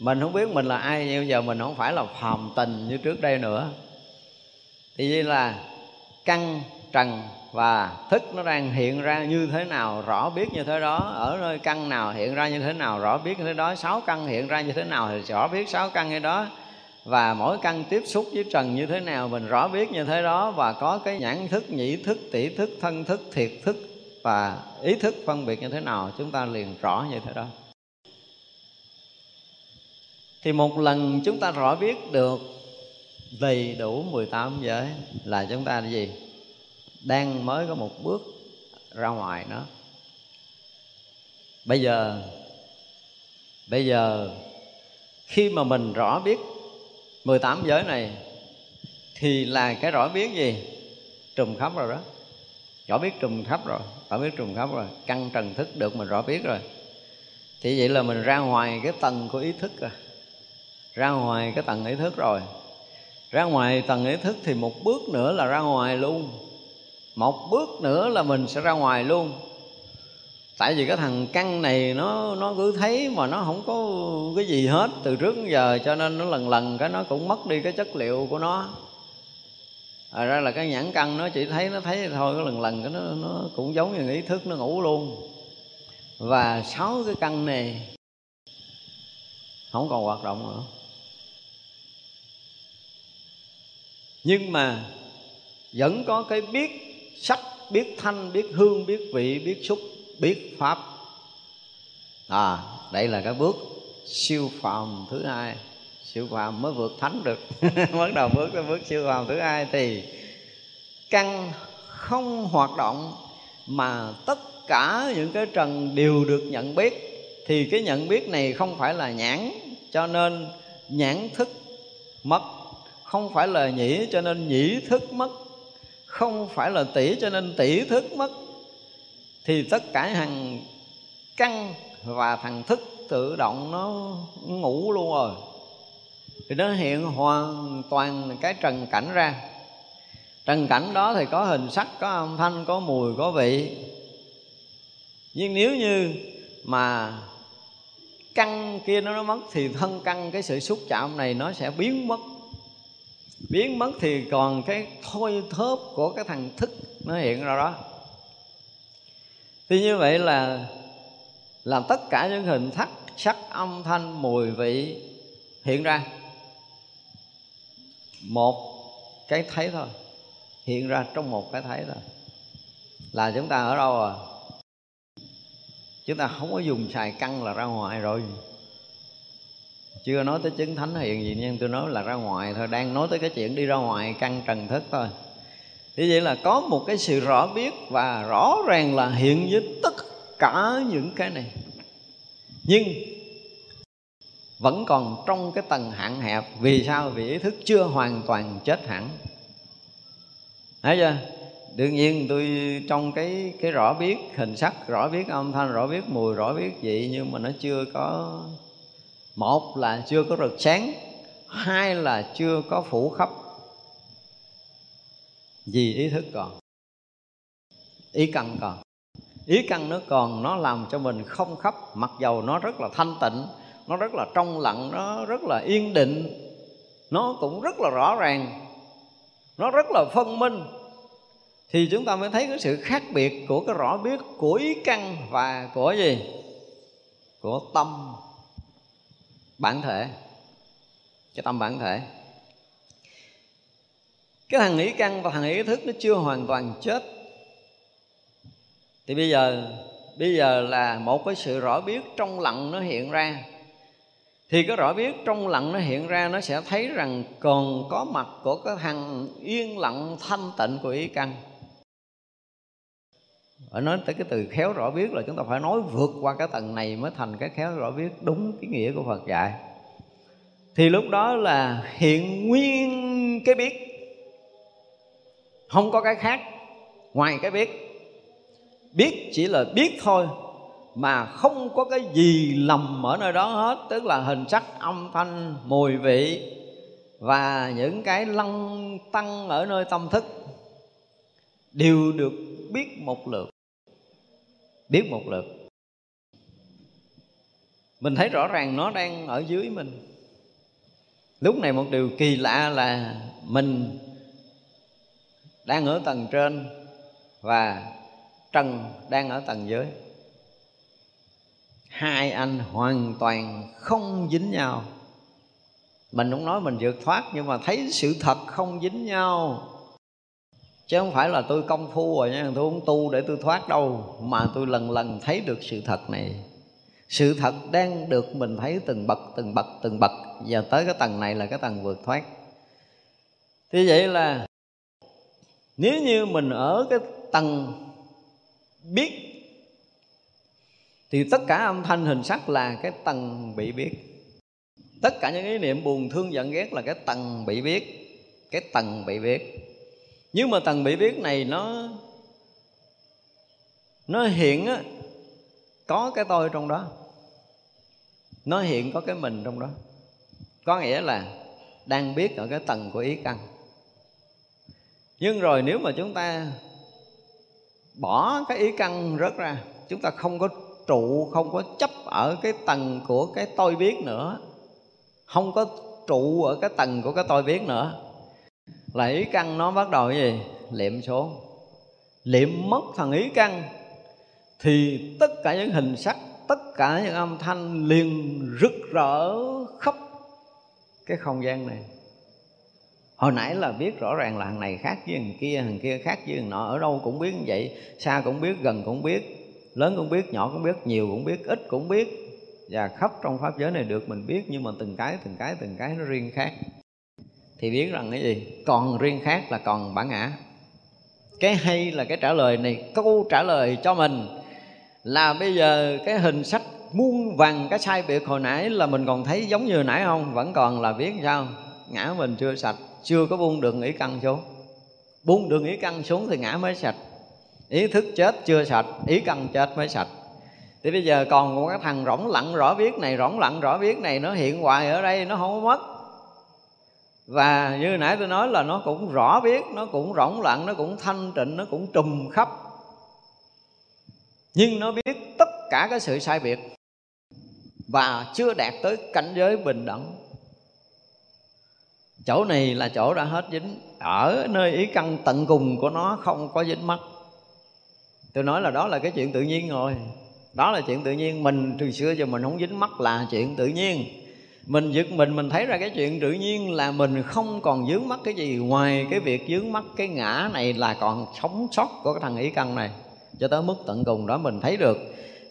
Speaker 1: Mình không biết mình là ai, nhưng giờ mình không phải là phàm tình như trước đây nữa. Thì như là căn trần và thức nó đang hiện ra như thế nào, rõ biết như thế đó. Ở nơi căn nào hiện ra như thế nào, rõ biết như thế đó. Sáu căn hiện ra như thế nào thì rõ biết sáu căn như đó. Và mỗi căn tiếp xúc với trần như thế nào, mình rõ biết như thế đó. Và có cái nhãn thức, nhĩ thức tỷ thức, thân thức, thiệt thức và ý thức phân biệt như thế nào, chúng ta liền rõ như thế đó. Thì một lần chúng ta rõ biết được đầy đủ 18 giới là chúng ta là gì? Đang mới có một bước ra ngoài nó. Bây giờ bây giờ khi mà mình rõ biết 18 giới này, thì là cái rõ biết gì? Trùm khắp rồi đó. Rõ biết trùm khắp rồi, rõ biết trùm khắp rồi. Căn trần thức được mình rõ biết rồi. Thì vậy là mình ra ngoài cái tầng của ý thức rồi ra ngoài cái tầng ý thức rồi. Ra ngoài tầng ý thức thì một bước nữa là ra ngoài luôn một bước nữa là mình sẽ ra ngoài luôn. Tại vì cái thằng căn này nó nó cứ thấy mà nó không có cái gì hết từ trước đến giờ, cho nên nó lần lần cái nó cũng mất đi cái chất liệu của nó. À ra là cái nhãn căn nó chỉ thấy, nó thấy thôi, cái lần lần cái nó nó cũng giống như ý thức nó ngủ luôn. Và sáu cái căn này không còn hoạt động nữa. Nhưng mà vẫn có cái biết sắc, biết thanh, biết hương, biết vị, biết xúc, biết pháp. À đây là cái bước siêu phàm thứ hai. Siêu phàm mới vượt thánh được. Bắt đầu bước tới bước siêu phàm thứ hai thì căn không hoạt động mà tất cả những cái trần đều được nhận biết. Thì cái nhận biết này không phải là nhãn, cho nên nhãn thức mất. Không phải là nhĩ, cho nên nhĩ thức mất không phải là tỷ cho nên tỷ thức mất. Thì tất cả hằng căn và thằng thức tự động nó ngủ luôn rồi. Thì nó hiện hoàn toàn cái trần cảnh ra. Trần cảnh đó thì có hình sắc, có âm thanh, có mùi, có vị. Nhưng nếu như mà căn kia nó nó mất thì thân căn, cái sự xúc chạm này nó sẽ biến mất biến mất thì còn cái thôi thớp của cái thằng thức nó hiện ra đó. Thì như vậy là làm tất cả những hình thắc sắc, âm, thanh, mùi, vị hiện ra. Một cái thấy thôi, hiện ra trong một cái thấy thôi. Là chúng ta ở đâu à? Chúng ta không có dùng xài căng là ra ngoài rồi chưa nói tới chứng thánh hiện gì, nhưng tôi nói là ra ngoài thôi. Đang nói tới cái chuyện đi ra ngoài căn trần thức thôi. Thì vậy là có một cái sự rõ biết và rõ ràng là hiện với tất cả những cái này. Nhưng vẫn còn trong cái tầng hạn hẹp, vì sao? Vì ý thức chưa hoàn toàn chết hẳn. Thấy chưa? Đương nhiên tôi, trong cái cái rõ biết, hình sắc rõ biết, âm thanh rõ biết, mùi rõ biết vị nhưng mà nó chưa có một là chưa có rực sáng, hai là chưa có phủ khắp. Vì ý thức còn, ý căn còn. Ý căn nó còn, nó làm cho mình không khắp, mặc dầu nó rất là thanh tịnh, nó rất là trong lặng, nó rất là yên định. Nó cũng rất là rõ ràng, nó rất là phân minh. Thì chúng ta mới thấy cái sự khác biệt của cái rõ biết của ý căn và của gì? Của tâm bản thể cái tâm bản thể. Cái thằng nghĩ căn và thằng ý thức nó chưa hoàn toàn chết. Thì bây giờ bây giờ là một cái sự rõ biết trong lặng nó hiện ra. Thì cái rõ biết trong lặng nó hiện ra, nó sẽ thấy rằng còn có mặt của cái thằng yên lặng thanh tịnh của ý căn ở nói tới cái từ khéo rõ biết là chúng ta phải nói vượt qua cái tầng này mới thành cái khéo rõ biết đúng cái nghĩa của Phật dạy. Thì lúc đó là hiện nguyên cái biết. Không có cái khác ngoài cái biết. Biết chỉ là biết thôi, mà không có cái gì lầm ở nơi đó hết, tức là hình sắc, âm thanh, mùi vị và những cái lăng tăng ở nơi tâm thức đều được biết một lượt. Biết một lượt. Mình thấy rõ ràng nó đang ở dưới mình. Lúc này một điều kỳ lạ là mình đang ở tầng trên và trần đang ở tầng dưới. Hai anh hoàn toàn không dính nhau. Mình không nói mình vượt thoát nhưng mà thấy sự thật không dính nhau chứ không phải là tôi công phu rồi nha, tôi không tu để tôi thoát đâu, mà tôi lần lần thấy được sự thật này. Sự thật đang được mình thấy từng bậc từng bậc từng bậc. Và tới cái tầng này là cái tầng vượt thoát. Thì vậy là, nếu như mình ở cái tầng biết, thì tất cả âm thanh hình sắc là cái tầng bị biết. Tất cả những ý niệm buồn, thương, giận, ghét là cái tầng bị biết, cái tầng bị biết nhưng mà tầng bị biết này nó nó hiện á, có cái tôi trong đó. Nó hiện có cái mình trong đó. Có nghĩa là đang biết ở cái tầng của ý căn. Nhưng rồi nếu mà chúng ta bỏ cái ý căn rớt ra, chúng ta không có trụ, không có chấp ở cái tầng của cái tôi biết nữa. Không có trụ ở cái tầng của cái tôi biết nữa là ý căn nó bắt đầu cái gì? Liệm xuống. Liệm mất thằng ý căn, thì tất cả những hình sắc, tất cả những âm thanh liền rực rỡ khắp cái không gian này. Hồi nãy là biết rõ ràng là thằng này khác với thằng kia thằng kia khác với thằng nọ, ở đâu cũng biết như vậy, xa cũng biết, gần cũng biết, lớn cũng biết, nhỏ cũng biết, nhiều cũng biết, ít cũng biết. Và khắp trong pháp giới này được mình biết, nhưng mà từng cái từng cái từng cái nó riêng khác thì biết rằng cái gì? Còn riêng khác là còn bản ngã. Cái hay là cái trả lời này, câu trả lời cho mình là bây giờ cái hình sách muôn vàng cái sai biệt hồi nãy là mình còn thấy giống như nãy không? Vẫn còn là biết sao? Ngã mình chưa sạch, chưa có buông đường ý căn xuống. Buông đường ý căn xuống thì ngã mới sạch. Ý thức chết chưa sạch, ý căn chết mới sạch. Thì bây giờ còn một cái thằng rỗng lặng rõ biết này, rỗng lặng rõ biết này, nó hiện hoài ở đây, nó không có mất và như nãy tôi nói là nó cũng rõ biết, nó cũng rỗng lặng nó cũng thanh tịnh, nó cũng trùm khắp. Nhưng nó biết tất cả cái sự sai biệt và chưa đạt tới cảnh giới bình đẳng. Chỗ này là chỗ đã hết dính. Ở nơi ý căn tận cùng của nó không có dính mắt. Tôi nói là đó là cái chuyện tự nhiên rồi. Đó là chuyện tự nhiên. Mình từ xưa giờ mình không dính mắt là chuyện tự nhiên mình giật mình mình thấy ra cái chuyện tự nhiên là mình không còn dướng mắt cái gì. Ngoài cái việc dướng mắt cái ngã này là còn sống sót của cái thằng ý căn này. Cho tới mức tận cùng đó mình thấy được.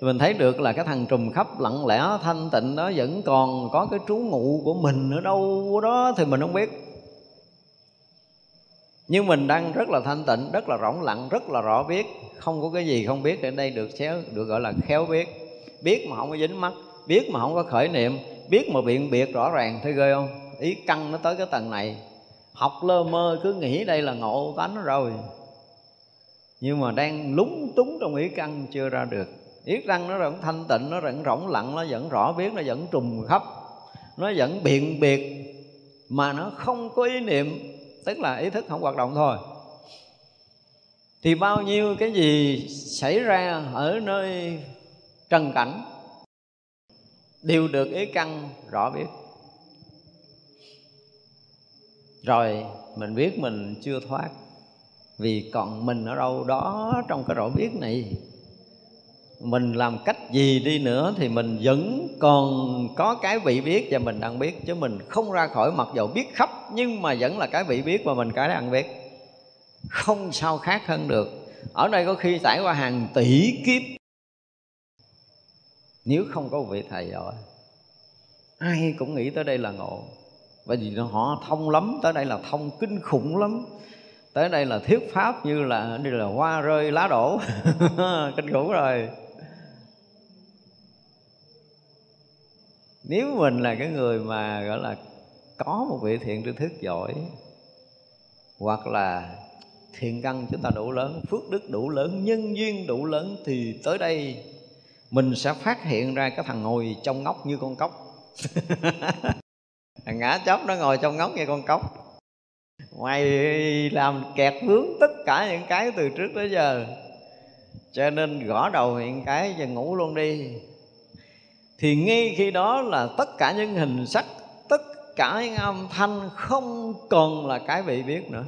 Speaker 1: Mình thấy được là cái thằng trùm khắp lặng lẽ, thanh tịnh đó vẫn còn có cái trú ngụ của mình ở đâu đó thì mình không biết. Nhưng mình đang rất là thanh tịnh, rất là rỗng lặng, rất là rõ biết. Không có cái gì không biết ở đây được xéo, được gọi là khéo biết. Biết mà không có dính mắt, biết mà không có khởi niệm biết mà biện biệt rõ ràng thấy ghê không? Ý căng nó tới cái tầng này. Học lơ mơ, cứ nghĩ đây là ngộ tánh rồi. Nhưng mà đang lúng túng trong ý căn chưa ra được. Ý răng nó vẫn thanh tịnh, nó vẫn rỗng lặng, nó vẫn rõ biết, nó vẫn trùng khắp. Nó vẫn biện biệt, mà nó không có ý niệm, tức là ý thức không hoạt động thôi. Thì bao nhiêu cái gì xảy ra ở nơi trần cảnh đều được ý căn, rõ biết. Rồi, mình biết mình chưa thoát, vì còn mình ở đâu đó trong cái rõ biết này. Mình làm cách gì đi nữa thì mình vẫn còn có cái vị biết và mình đang biết, chứ mình không ra khỏi mặc dầu biết khắp, nhưng mà vẫn là cái vị biết và mình cái đang biết. Không sao khác hơn được. Ở đây có khi trải qua hàng tỷ kiếp nếu không có vị thầy giỏi ai cũng nghĩ tới đây là ngộ. Bởi vì họ thông lắm, tới đây là thông kinh khủng lắm. Tới đây là thuyết pháp như là như là hoa rơi lá đổ. Kinh khủng rồi. Nếu mình là cái người mà, gọi là, có một vị thiện tri thức giỏi, hoặc là thiện căn chúng ta đủ lớn, phước đức đủ lớn, nhân duyên đủ lớn, thì tới đây mình sẽ phát hiện ra cái thằng ngồi trong ngóc như con cóc. Thằng ngã chóc nó ngồi trong ngóc như con cóc. Mày làm kẹt vướng tất cả những cái từ trước tới giờ. Cho nên gõ đầu hiện cái và ngủ luôn đi. Thì ngay khi đó là tất cả những hình sắc, tất cả những âm thanh không còn là cái bị biết nữa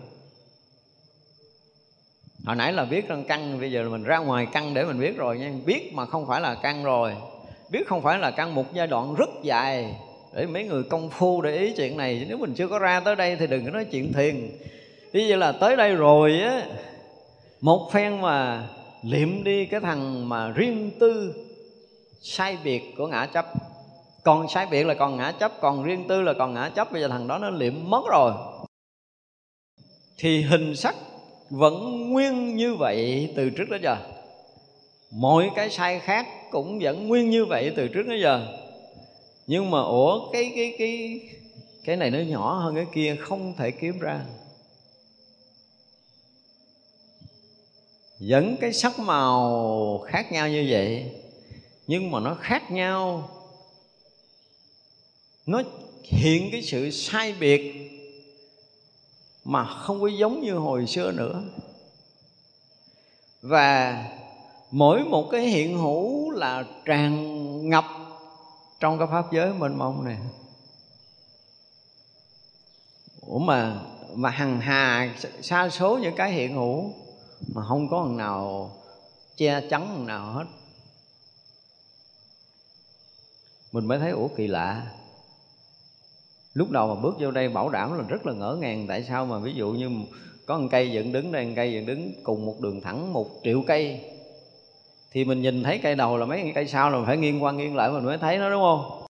Speaker 1: hồi nãy là biết rằng căn bây giờ là mình ra ngoài căn để mình biết rồi nha. Biết mà không phải là căn rồi. Biết không phải là căn một giai đoạn rất dài để mấy người công phu để ý chuyện này. Nếu mình chưa có ra tới đây thì đừng có nói chuyện thiền. Ví dụ là tới đây rồi á, một phen mà liệm đi cái thằng mà riêng tư sai biệt của ngã chấp. Còn sai biệt là còn ngã chấp, còn riêng tư là còn ngã chấp. Bây giờ thằng đó nó liệm mất rồi. Thì hình sắc vẫn nguyên như vậy từ trước đến giờ. Mọi cái sai khác cũng vẫn nguyên như vậy từ trước đến giờ. Nhưng mà ủa, cái cái cái cái này nó nhỏ hơn cái kia không thể kiếm ra. Vẫn cái sắc màu khác nhau như vậy, nhưng mà nó khác nhau. Nó hiện cái sự sai biệt mà không có giống như hồi xưa nữa. Và mỗi một cái hiện hữu là tràn ngập trong cái pháp giới mênh mông này. Ủa mà mà hằng hà xa số những cái hiện hữu mà không có thằng nào che chắn thằng nào hết. Mình mới thấy, ủa kỳ lạ lúc đầu mà bước vô đây bảo đảm là rất là ngỡ ngàng, tại sao mà ví dụ như có một cây dựng đứng đây, một cây dựng đứng cùng một đường thẳng một triệu cây. Thì mình nhìn thấy cây đầu là mấy cây sau là mình phải nghiêng qua nghiêng lại mình mới thấy nó, đúng không?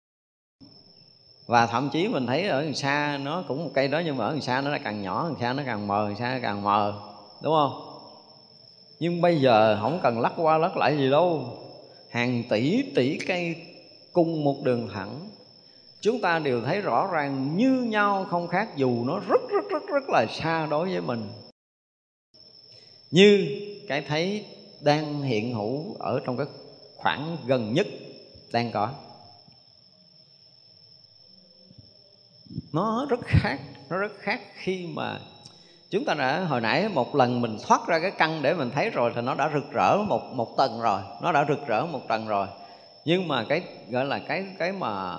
Speaker 1: Và thậm chí mình thấy ở đằng xa nó cũng một cây đó, nhưng mà ở đằng xa nó là càng nhỏ, đằng xa nó càng mờ, đằng xa nó càng mờ, đúng không? Nhưng bây giờ không cần lắc qua lắc lại gì đâu. Hàng tỷ tỷ cây cùng một đường thẳng chúng ta đều thấy rõ ràng như nhau không khác, dù nó rất rất rất rất là xa đối với mình. Như cái thấy đang hiện hữu ở trong cái khoảng gần nhất đang có. Nó rất khác, nó rất khác khi mà chúng ta đã, hồi nãy một lần mình thoát ra cái căn để mình thấy rồi thì nó đã rực rỡ một một tầng rồi, nó đã rực rỡ một tầng rồi. Nhưng mà cái, gọi là cái cái mà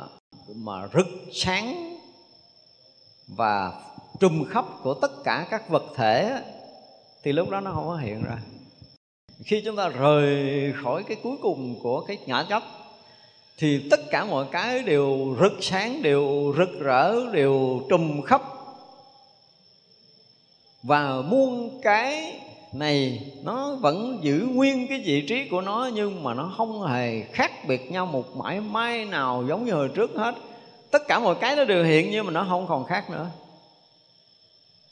Speaker 1: mà rực sáng và trùm khắp của tất cả các vật thể thì lúc đó nó không có hiện ra. Khi chúng ta rời khỏi cái cuối cùng của cái ngã chấp thì tất cả mọi cái đều rực sáng, đều rực rỡ, đều trùm khắp. Và muôn cái này, nó vẫn giữ nguyên cái vị trí của nó nhưng mà nó không hề khác biệt nhau một mãi may nào giống như hồi trước hết. Tất cả mọi cái nó đều hiện nhưng mà nó không còn khác nữa.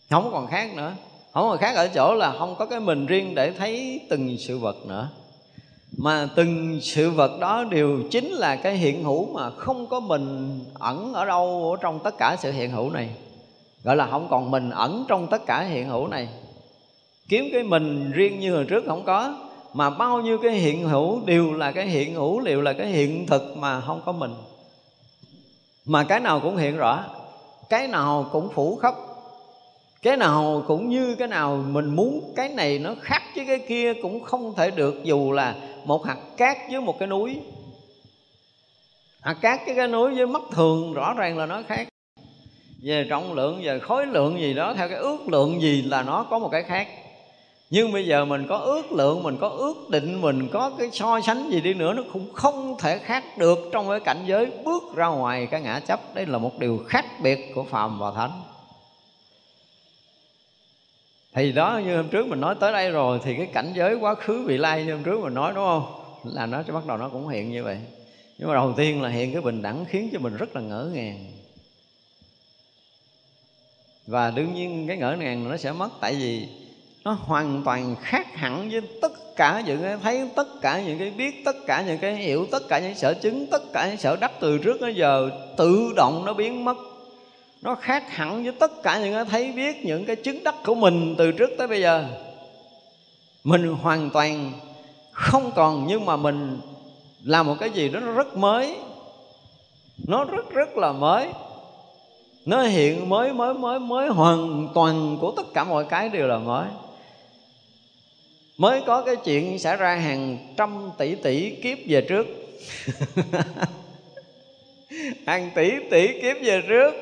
Speaker 1: Không còn khác nữa. Không còn khác ở chỗ là không có cái mình riêng để thấy từng sự vật nữa. Mà từng sự vật đó đều chính là cái hiện hữu mà không có mình ẩn ở đâu ở trong tất cả sự hiện hữu này. Gọi là không còn mình ẩn trong tất cả hiện hữu này kiếm cái mình riêng như hồi trước không có, mà bao nhiêu cái hiện hữu đều là cái hiện hữu, đều là cái hiện thực mà không có mình. Mà cái nào cũng hiện rõ, cái nào cũng phủ khắp, cái nào cũng như cái nào mình muốn, cái này nó khác với cái kia cũng không thể được, dù là một hạt cát với một cái núi. Hạt cát với cái núi với mắt thường rõ ràng là nó khác. Về trọng lượng, về khối lượng gì đó, theo cái ước lượng gì là nó có một cái khác nhưng bây giờ mình có ước lượng, mình có ước định, mình có cái so sánh gì đi nữa, nó cũng không thể khác được trong cái cảnh giới bước ra ngoài cái ngã chấp. Đây là một điều khác biệt của phàm và thánh. Thì đó, như hôm trước mình nói tới đây rồi, thì cái cảnh giới quá khứ vị lai như hôm trước mình nói, đúng không? Là nó sẽ bắt đầu nó cũng hiện như vậy. Nhưng mà đầu tiên là hiện cái bình đẳng khiến cho mình rất là ngỡ ngàng. Và đương nhiên cái ngỡ ngàng nó sẽ mất, tại vì nó hoàn toàn khác hẳn với tất cả những cái thấy, tất cả những cái biết, tất cả những cái hiểu, tất cả những sở chứng, tất cả những sở đắc từ trước đến giờ tự động nó biến mất. Nó khác hẳn với tất cả những cái thấy biết, những cái chứng đắc của mình từ trước tới bây giờ. Mình hoàn toàn không còn, nhưng mà mình làm một cái gì đó nó rất mới. Nó rất rất là mới. Nó hiện mới mới mới mới hoàn toàn của tất cả mọi cái đều là mới mới có cái chuyện xảy ra hàng trăm tỷ tỷ kiếp về trước. Hàng tỷ tỷ kiếp về trước,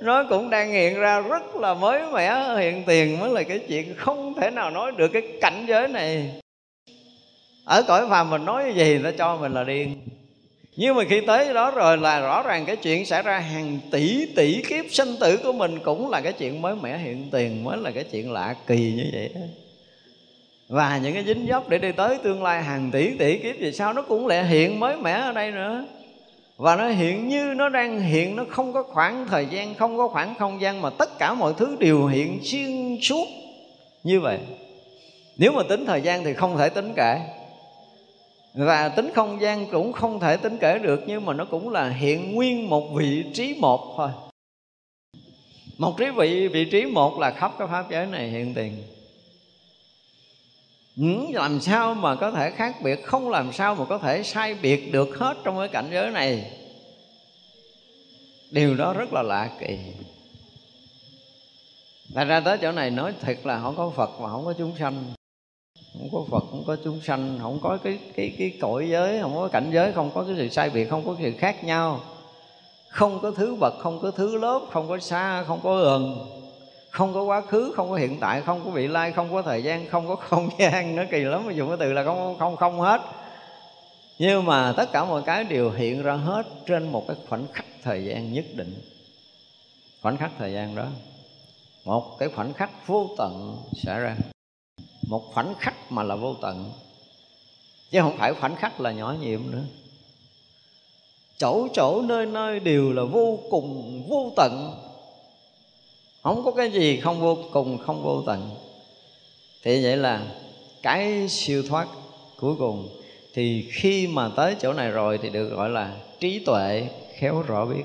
Speaker 1: nó cũng đang hiện ra rất là mới mẻ, hiện tiền mới là cái chuyện không thể nào nói được cái cảnh giới này. Ở cõi phàm mình nói gì nó cho mình là điên. Nhưng mà khi tới đó rồi là rõ ràng cái chuyện xảy ra hàng tỷ tỷ kiếp sinh tử của mình cũng là cái chuyện mới mẻ, hiện tiền mới là cái chuyện lạ kỳ như vậy. đó và những cái dính dốc để đi tới tương lai hàng tỷ tỷ kiếp về sao nó cũng lại hiện mới mẻ ở đây nữa. Và nó hiện như nó đang hiện, nó không có khoảng thời gian, không có khoảng không gian mà tất cả mọi thứ đều hiện xuyên suốt như vậy. Nếu mà tính thời gian thì không thể tính kể. Và tính không gian cũng không thể tính kể được, nhưng mà nó cũng là hiện nguyên một vị trí một thôi. Một trí vị vị trí một là khắp cái pháp giới này hiện tiền làm sao mà có thể khác biệt không làm sao mà có thể sai biệt được hết trong cái cảnh giới này điều đó rất là lạ kỳ Thành ra tới chỗ này nói thật là không có Phật mà không có chúng sanh không có Phật không có chúng sanh không có cái cái cái cõi giới không có cảnh giới không có cái sự sai biệt không có sự khác nhau không có thứ bậc không có thứ lớp không có xa không có gần không có quá khứ, không có hiện tại, không có vị lai, không có thời gian, không có không gian nó kỳ lắm. Mà dùng cái từ là không không không hết. Nhưng mà tất cả mọi cái đều hiện ra hết trên một cái khoảnh khắc thời gian nhất định. Khoảnh khắc thời gian đó. Một cái khoảnh khắc vô tận xảy ra. Một khoảnh khắc mà là vô tận. Chứ không phải khoảnh khắc là nhỏ nhiệm nữa. Chỗ chỗ nơi nơi đều là vô cùng vô tận không có cái gì không vô cùng, không vô tận. Thì vậy là cái siêu thoát cuối cùng. Thì khi mà tới chỗ này rồi thì được gọi là trí tuệ khéo rõ biết.